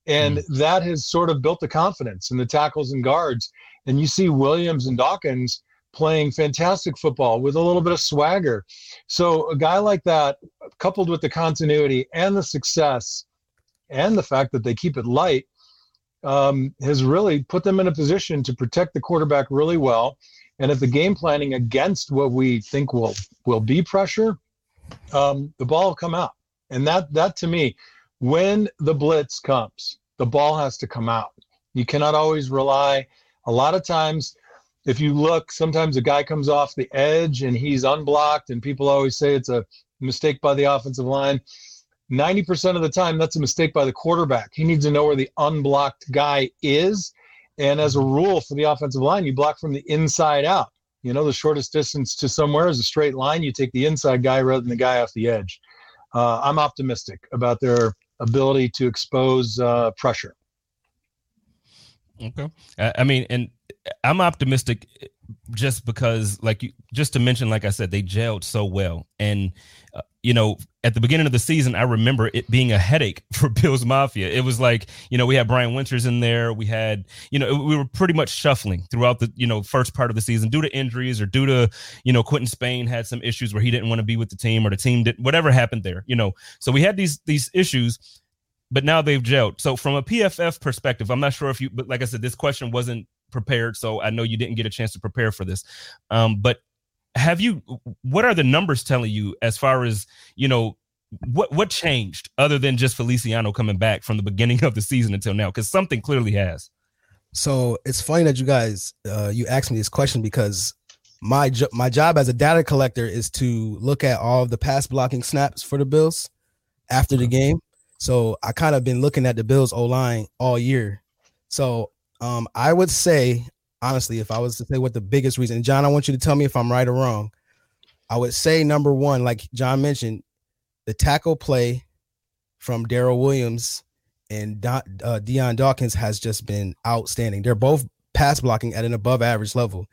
and mm. that has sort of built the confidence in the tackles and guards. And you see Williams and Dawkins playing fantastic football with a little bit of swagger. So a guy like that, coupled with the continuity and the success, and the fact that they keep it light, um, has really put them in a position to protect the quarterback really well. And if the game planning against what we think will will be pressure, um, the ball will come out. And that that to me, when the blitz comes, the ball has to come out. You cannot always rely. A lot of times, if you look, sometimes a guy comes off the edge and he's unblocked, and people always say it's a mistake by the offensive line. 90% of the time, that's a mistake by the quarterback. He needs to know where the unblocked guy is. And as a rule for the offensive line, you block from the inside out. You know, the shortest distance to somewhere is a straight line. You take the inside guy rather than the guy off the edge. Uh, I'm optimistic about their ability to expose uh, pressure. Okay, I mean, and I'm optimistic just because, like you, just to mention, like I said, they gelled so well, and uh, you know, at the beginning of the season, I remember it being a headache for Bills Mafia. It was like, you know, we had Brian Winters in there. We had, you know, we were pretty much shuffling throughout the, you know, first part of the season due to injuries or due to, you know, Quinton Spain had some issues where he didn't want to be with the team or the team did whatever happened there, you know. So we had these these issues, but now they've gelled. So from a PFF perspective, I'm not sure if you, but like I said, this question wasn't prepared, so I know you didn't get a chance to prepare for this. Um, but have you what are the numbers telling you as far as you know what what changed other than just feliciano coming back from the beginning of the season until now? Because something clearly has. So it's funny that you guys uh, you asked me this question because my jo- my job as a data collector is to look at all of the pass blocking snaps for the bills after the game. So i kind of been looking at the bills o line all year. So um, i would say honestly, if I was to say what the biggest reason, John, I want you to tell me if I'm right or wrong. I would say number one, like John mentioned, the tackle play from Daryl Williams and Don, uh, Dion Dawkins has just been outstanding. They're both pass blocking at an above average level.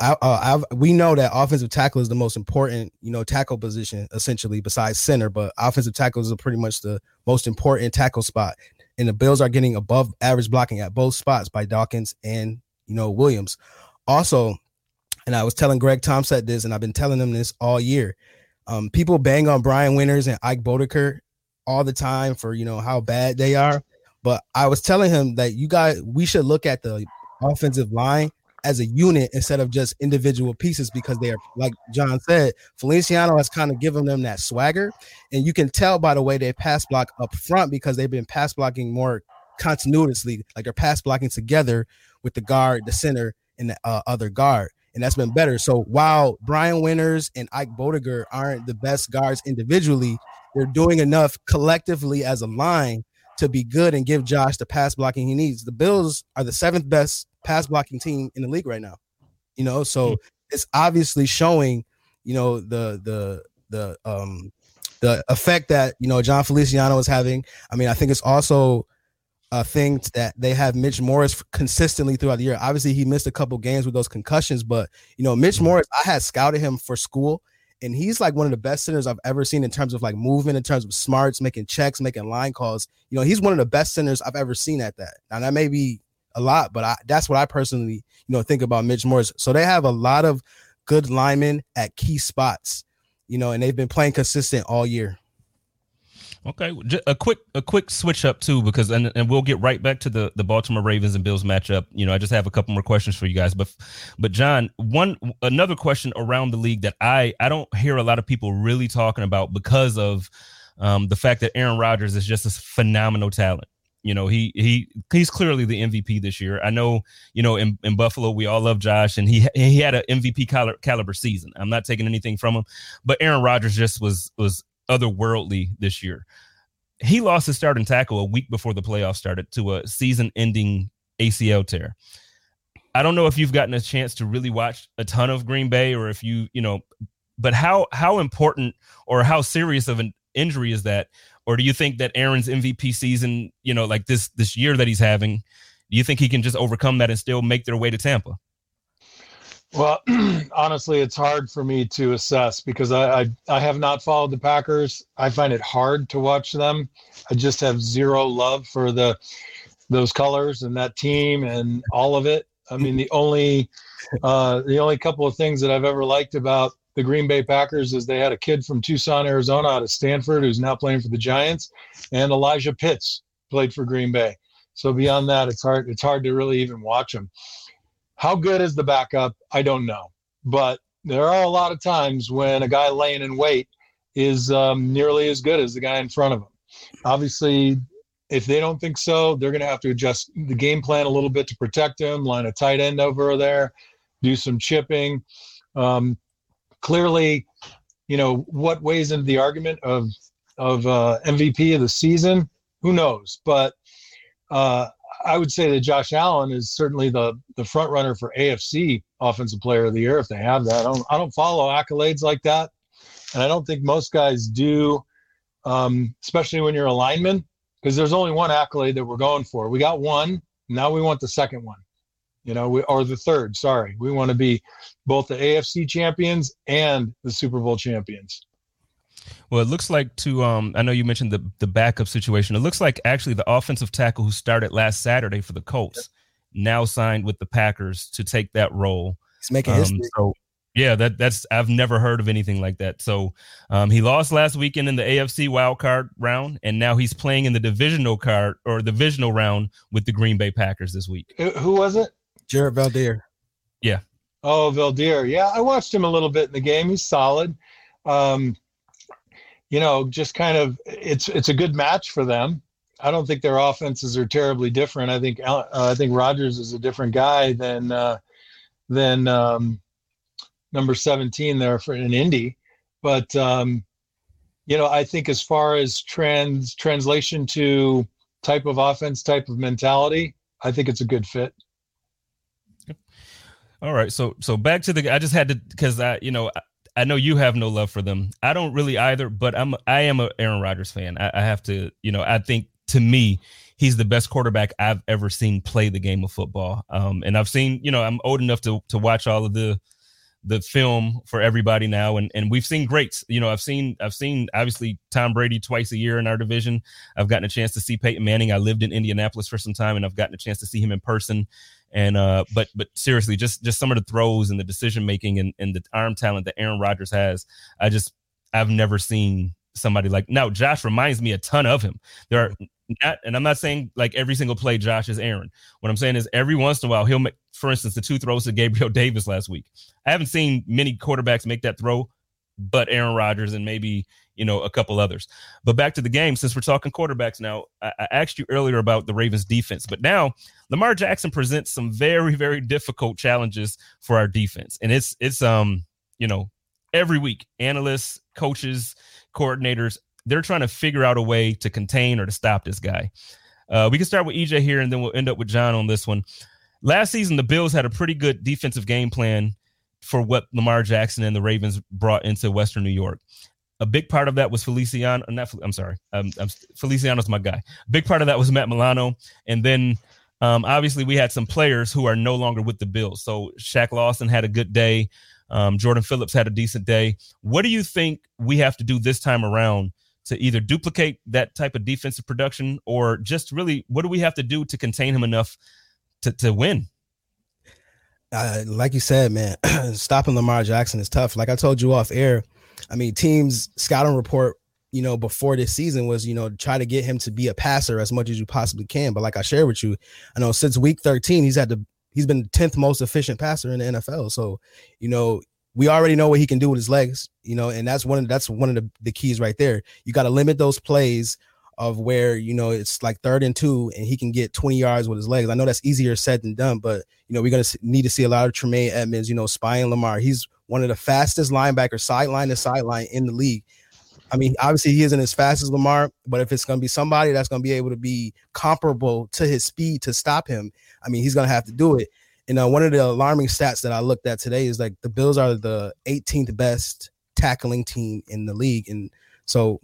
I, uh, we know that offensive tackle is the most important, you know, tackle position essentially besides center, but offensive tackles are pretty much the most important tackle spot. And the Bills are getting above average blocking at both spots by Dawkins and you know Williams. Also, and I was telling Greg Thompson this, and I've been telling him this all year. Um, people bang on Brian Winters and Ike Boettger all the time for you know how bad they are, but I was telling him that you guys we should look at the offensive line as a unit instead of just individual pieces because they are like John said, Feliciano has kind of given them that swagger, and you can tell by the way they pass block up front because they've been pass blocking more continuously, like they're pass blocking together with the guard, the center, and the uh, other guard. And that's been better. So while Brian Winters and Ike Boettger aren't the best guards individually, they're doing enough collectively as a line to be good and give Josh the pass blocking he needs. The Bills are the seventh best pass blocking team in the league right now. You know, so mm-hmm. it's obviously showing, you know, the the the um the effect that you know Jon Feliciano is having. I mean, I think it's also a thing that they have Mitch Morse consistently throughout the year. Obviously, he missed a couple games with those concussions, but you know, Mitch mm-hmm. I had scouted him for school, and he's like one of the best centers I've ever seen in terms of like movement, in terms of smarts, making checks, making line calls. You know, he's one of the best centers I've ever seen at that. Now that may be a lot, but I, that's what I personally, you know, think about Mitch Morse. So they have a lot of good linemen at key spots, you know, and they've been playing consistent all year. Okay, a quick a quick switch up too, because and, and we'll get right back to the the Baltimore Ravens and Bills matchup. You know, I just have a couple more questions for you guys, but but John, one another question around the league that I I don't hear a lot of people really talking about because of um, the fact that Aaron Rodgers is just a phenomenal talent. You know, he he he's clearly the MVP this year. I know, you know, in, in Buffalo, we all love Josh, and he he had an MVP caliber, caliber season. I'm not taking anything from him, but Aaron Rodgers just was was otherworldly this year. He lost his starting tackle a week before the playoffs started to a season-ending ACL tear. I don't know if you've gotten a chance to really watch a ton of Green Bay, or if you, you know, but how how important or how serious of an injury is that or do you think that Aaron's MVP season, you know, like this this year that he's having, do you think he can just overcome that and still make their way to Tampa? Well, honestly, it's hard for me to assess because I, I, I have not followed the Packers. I find it hard to watch them. I just have zero love for the those colors and that team and all of it. I mean, the only uh, the only couple of things that I've ever liked about the Green Bay Packers is they had a kid from Tucson, Arizona, out of Stanford, who's now playing for the Giants, and Elijah Pitts played for Green Bay. So beyond that, it's hard. It's hard to really even watch them. How good is the backup? I don't know, but there are a lot of times when a guy laying in wait is um, nearly as good as the guy in front of him. Obviously, if they don't think so, they're going to have to adjust the game plan a little bit to protect him, line a tight end over there, do some chipping. Um, clearly, you know, what weighs into the argument of of uh, MVP of the season? Who knows? But uh, I would say that Josh Allen is certainly the the front runner for AFC Offensive Player of the Year if they have that. I don't I don't follow accolades like that, and I don't think most guys do, um, especially when you're a lineman, because there's only one accolade that we're going for. We got one. Now we want the second one you know, we, or the third. Sorry, we want to be both the AFC champions and the Super Bowl champions. Well, it looks like to um I know you mentioned the the backup situation. It looks like actually the offensive tackle who started last Saturday for the Colts now signed with the Packers to take that role. He's making um, history. So yeah, that that's I've never heard of anything like that. So um, he lost last weekend in the AFC wild card round, and now he's playing in the divisional card or divisional round with the Green Bay Packers this week. Who was it? Jared Veldheer. Yeah. Oh, Veldheer. Yeah, I watched him a little bit in the game. He's solid. Um, you know, just kind of it's it's a good match for them. I don't think their offenses are terribly different. I think uh, I think Rodgers is a different guy than uh, than um, number 17 there for an Indy. But um, you know, I think as far as trans translation to type of offense, type of mentality, I think it's a good fit. All right, so so back to the. I just had to because I you know I, know you have no love for them. I don't really either, but I'm I am a Aaron Rodgers fan. I, I have to, you know, I think to me, he's the best quarterback I've ever seen play the game of football. Um, and I've seen, you know, I'm old enough to to watch all of the the film for everybody now and and we've seen greats. You know i've seen i've seen obviously tom brady twice a year in our division. I've gotten a chance to see peyton manning. I lived in indianapolis for some time and i've gotten a chance to see him in person. And uh but but seriously just just some of the throws and the decision making and, and the arm talent that aaron rodgers has i just i've never seen somebody like now josh reminds me a ton of him there are not, and I'm not saying like every single play Josh is Aaron. What I'm saying is every once in a while he'll make, for instance, the two throws to Gabriel Davis last week. I haven't seen many quarterbacks make that throw, but Aaron Rodgers and maybe you know a couple others. But back to the game, since we're talking quarterbacks now, I, I asked you earlier about the Ravens defense, but now Lamar Jackson presents some very very difficult challenges for our defense, and it's it's um you know every week analysts, coaches, coordinators they're trying to figure out a way to contain or to stop this guy. Uh, we can start with EJ here, and then we'll end up with John on this one. Last season, the Bills had a pretty good defensive game plan for what Lamar Jackson and the Ravens brought into Western New York. A big part of that was Feliciano. Not, I'm sorry, um, I'm, Feliciano's my guy. A big part of that was Matt Milano, and then um, obviously we had some players who are no longer with the Bills. So Shaq Lawson had a good day. Um, Jordan Phillips had a decent day. What do you think we have to do this time around to either duplicate that type of defensive production or just really what do we have to do to contain him enough to, to win? Uh, like you said, man, stopping Lamar Jackson is tough. Like I told you off air, I mean, teams scouting report, you know, before this season was, you know, try to get him to be a passer as much as you possibly can. But like I shared with you, I know since week 13, he's had to he's been the 10th most efficient passer in the NFL. So, you know, we already know what he can do with his legs, you know, and that's one of that's one of the, the keys right there. You got to limit those plays of where you know it's like third and two and he can get 20 yards with his legs. I know that's easier said than done, but you know, we're gonna need to see a lot of Tremaine Edmunds, you know, spying Lamar. He's one of the fastest linebackers, sideline to sideline in the league. I mean, obviously he isn't as fast as Lamar, but if it's going to be somebody that's going to be able to be comparable to his speed to stop him, I mean, he's going to have to do it. And uh, one of the alarming stats that I looked at today is like the Bills are the 18th best tackling team in the league, and so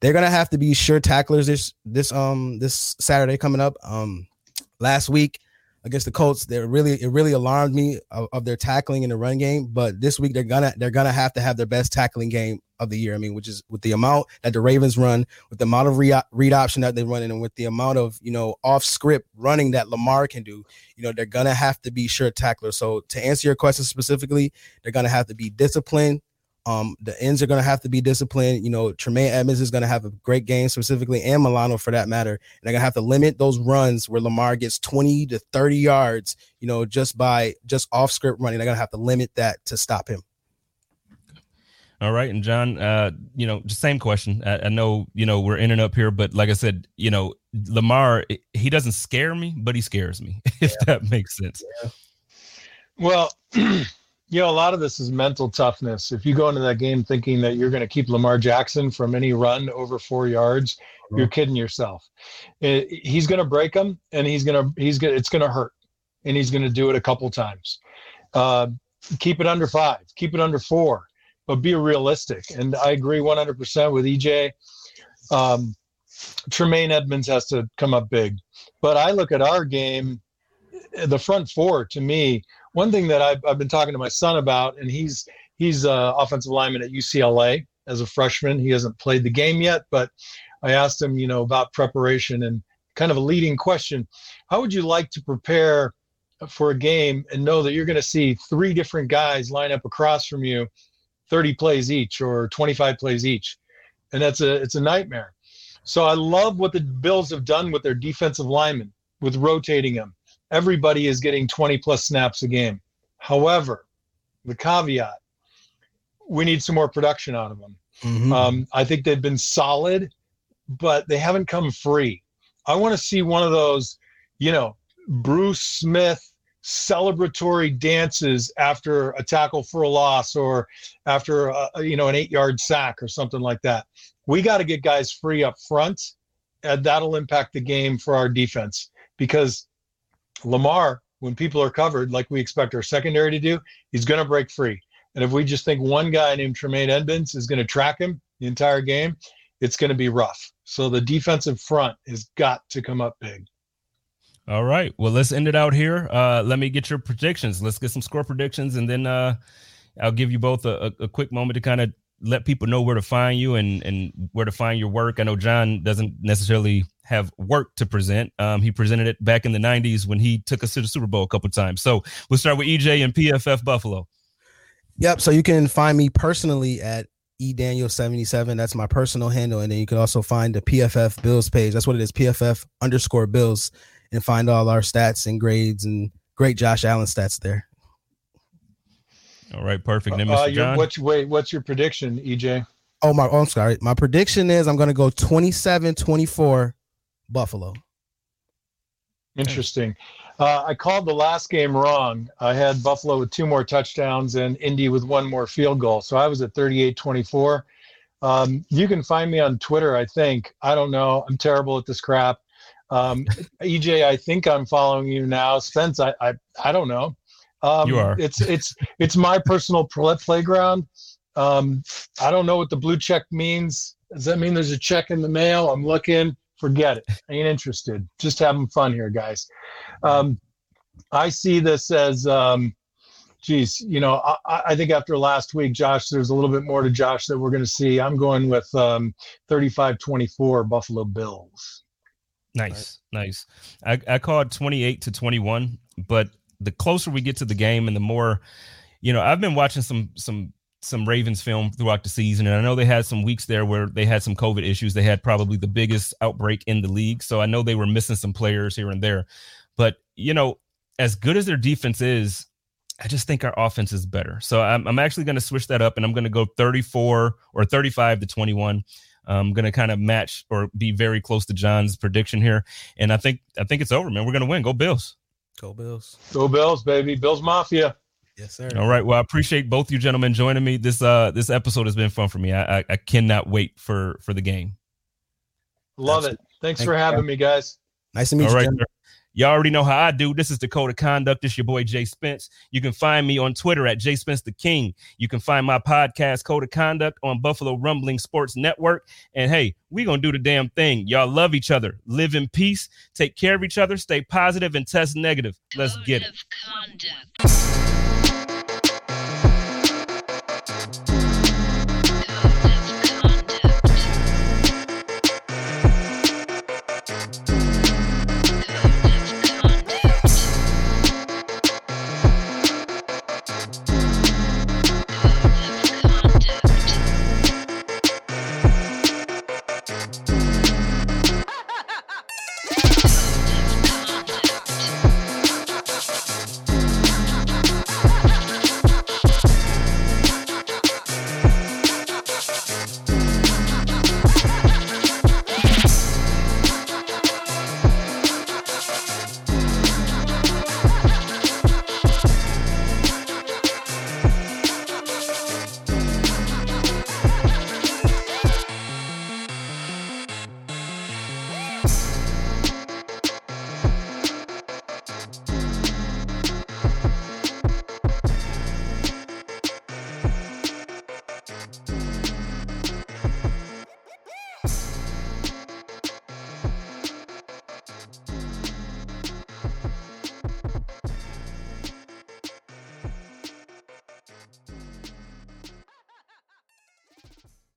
they're gonna have to be sure tacklers this this um this Saturday coming up. Um, last week against the Colts, they really it really alarmed me of, of, their tackling in the run game. But this week they're gonna they're gonna have to have their best tackling game of the year. I mean, which is with the amount that the Ravens run, with the amount of read, read option that they run, in, and with the amount of you know off script running that Lamar can do, you know they're gonna have to be sure tacklers. So to answer your question specifically, they're gonna have to be disciplined. Um, the ends are going to have to be disciplined. You know, Tremaine Edmunds is going to have a great game specifically, and Milano for that matter. And they're going to have to limit those runs where Lamar gets 20 to 30 yards, you know, just by just off script running. They're going to have to limit that to stop him. All right, and John, uh, you know, just same question. I, I, know, you know, we're in and up here, but like I said, you know, Lamar, he doesn't scare me, but he scares me, if yeah. that makes sense. Yeah. Well, you know, a lot of this is mental toughness. If you go into that game thinking that you're going to keep Lamar Jackson from any run over four yards, mm-hmm. you're kidding yourself. It, he's going to break them, and he's going to he's going it's going to hurt, and he's going to do it a couple times. Uh, keep it under five. Keep it under four but be realistic. And I agree 100% with EJ. Um, Tremaine Edmunds has to come up big. But I look at our game, the front four to me, one thing that I've, I've been talking to my son about, and he's he's offensive lineman at UCLA as a freshman. He hasn't played the game yet, but I asked him, you know, about preparation and kind of a leading question. How would you like to prepare for a game and know that you're going to see three different guys line up across from you 30 plays each or 25 plays each. And that's a it's a nightmare. So I love what the Bills have done with their defensive linemen with rotating them. Everybody is getting 20 plus snaps a game. However, the caveat, we need some more production out of them. Mm-hmm. Um, I think they've been solid, but they haven't come free. I want to see one of those, you know, Bruce Smith celebratory dances after a tackle for a loss or after a, you know an eight yard sack or something like that. We got to get guys free up front, and that'll impact the game for our defense because Lamar, when people are covered, like we expect our secondary to do, he's going to break free. And if we just think one guy named Tremaine Edmunds is going to track him the entire game, it's going to be rough. So the defensive front has got to come up big. All right. Well, let's end it out here. Uh, let me get your predictions. Let's get some score predictions, and then uh, I'll give you both a, a, a quick moment to kind of let people know where to find you and and where to find your work. I know John doesn't necessarily have work to present. Um, he presented it back in the '90s when he took us to the Super Bowl a couple times. So we'll start with EJ and PFF Buffalo. Yep. So you can find me personally at edaniel77. That's my personal handle, and then you can also find the PFF Bills page. That's what it is. PFF underscore Bills, and find all our stats and grades and great Josh Allen stats there. All right, perfect. Then, Uh, Mr. your, John. what's, wait, what's your prediction, EJ? Oh my, oh, I'm sorry. My prediction is I'm going to go 27-24 Buffalo. Interesting. Uh, I called the last game wrong. I had Buffalo with two more touchdowns and Indy with one more field goal. So I was at 38 24. Um, you can find me on Twitter, I think. I don't know. I'm terrible at this crap. Um, EJ, I think I'm following you now. Spence, I, I, I don't know. Um, You are. It's it's it's my personal pl- playground. Um, I don't know what the blue check means. Does that mean there's a check in the mail? I'm looking. Forget it. I ain't interested. Just having fun here, guys. Um, I see this as, um, geez, you know, I, I think after last week, Josh, there's a little bit more to Josh that we're going to see. I'm going with um, 35-24 Buffalo Bills. Nice, nice. I, I called 28 to 21, but the closer we get to the game and the more, you know, I've been watching some some some Ravens film throughout the season, and I know they had some weeks there where they had some COVID issues. They had probably the biggest outbreak in the league, so I know they were missing some players here and there. But you know, as good as their defense is, I just think our offense is better. So I'm, I'm actually going to switch that up, and I'm going to go 34 or 35 to 21. I'm going to kind of match or be very close to John's prediction here, and I think I think it's over, man. We're going to win. Go Bills! Go Bills. Go Bills, baby. Bills Mafia. Yes, sir. All right. Well, I appreciate both you gentlemen joining me. This uh this episode has been fun for me. I I, I cannot wait for for the game. Love Absolutely. it. Thanks Thank for you, having me, guys. Nice to meet All you. right. Y'all already know how I do. This is the Code of Conduct. This your boy Jay Spence. You can find me on Twitter at Jay Spence the King. You can find my podcast Code of Conduct on Buffalo Rumbling Sports Network. And hey, we gonna do the damn thing. Y'all love each other. Live in peace. Take care of each other. Stay positive and test negative. Let's get it. Of.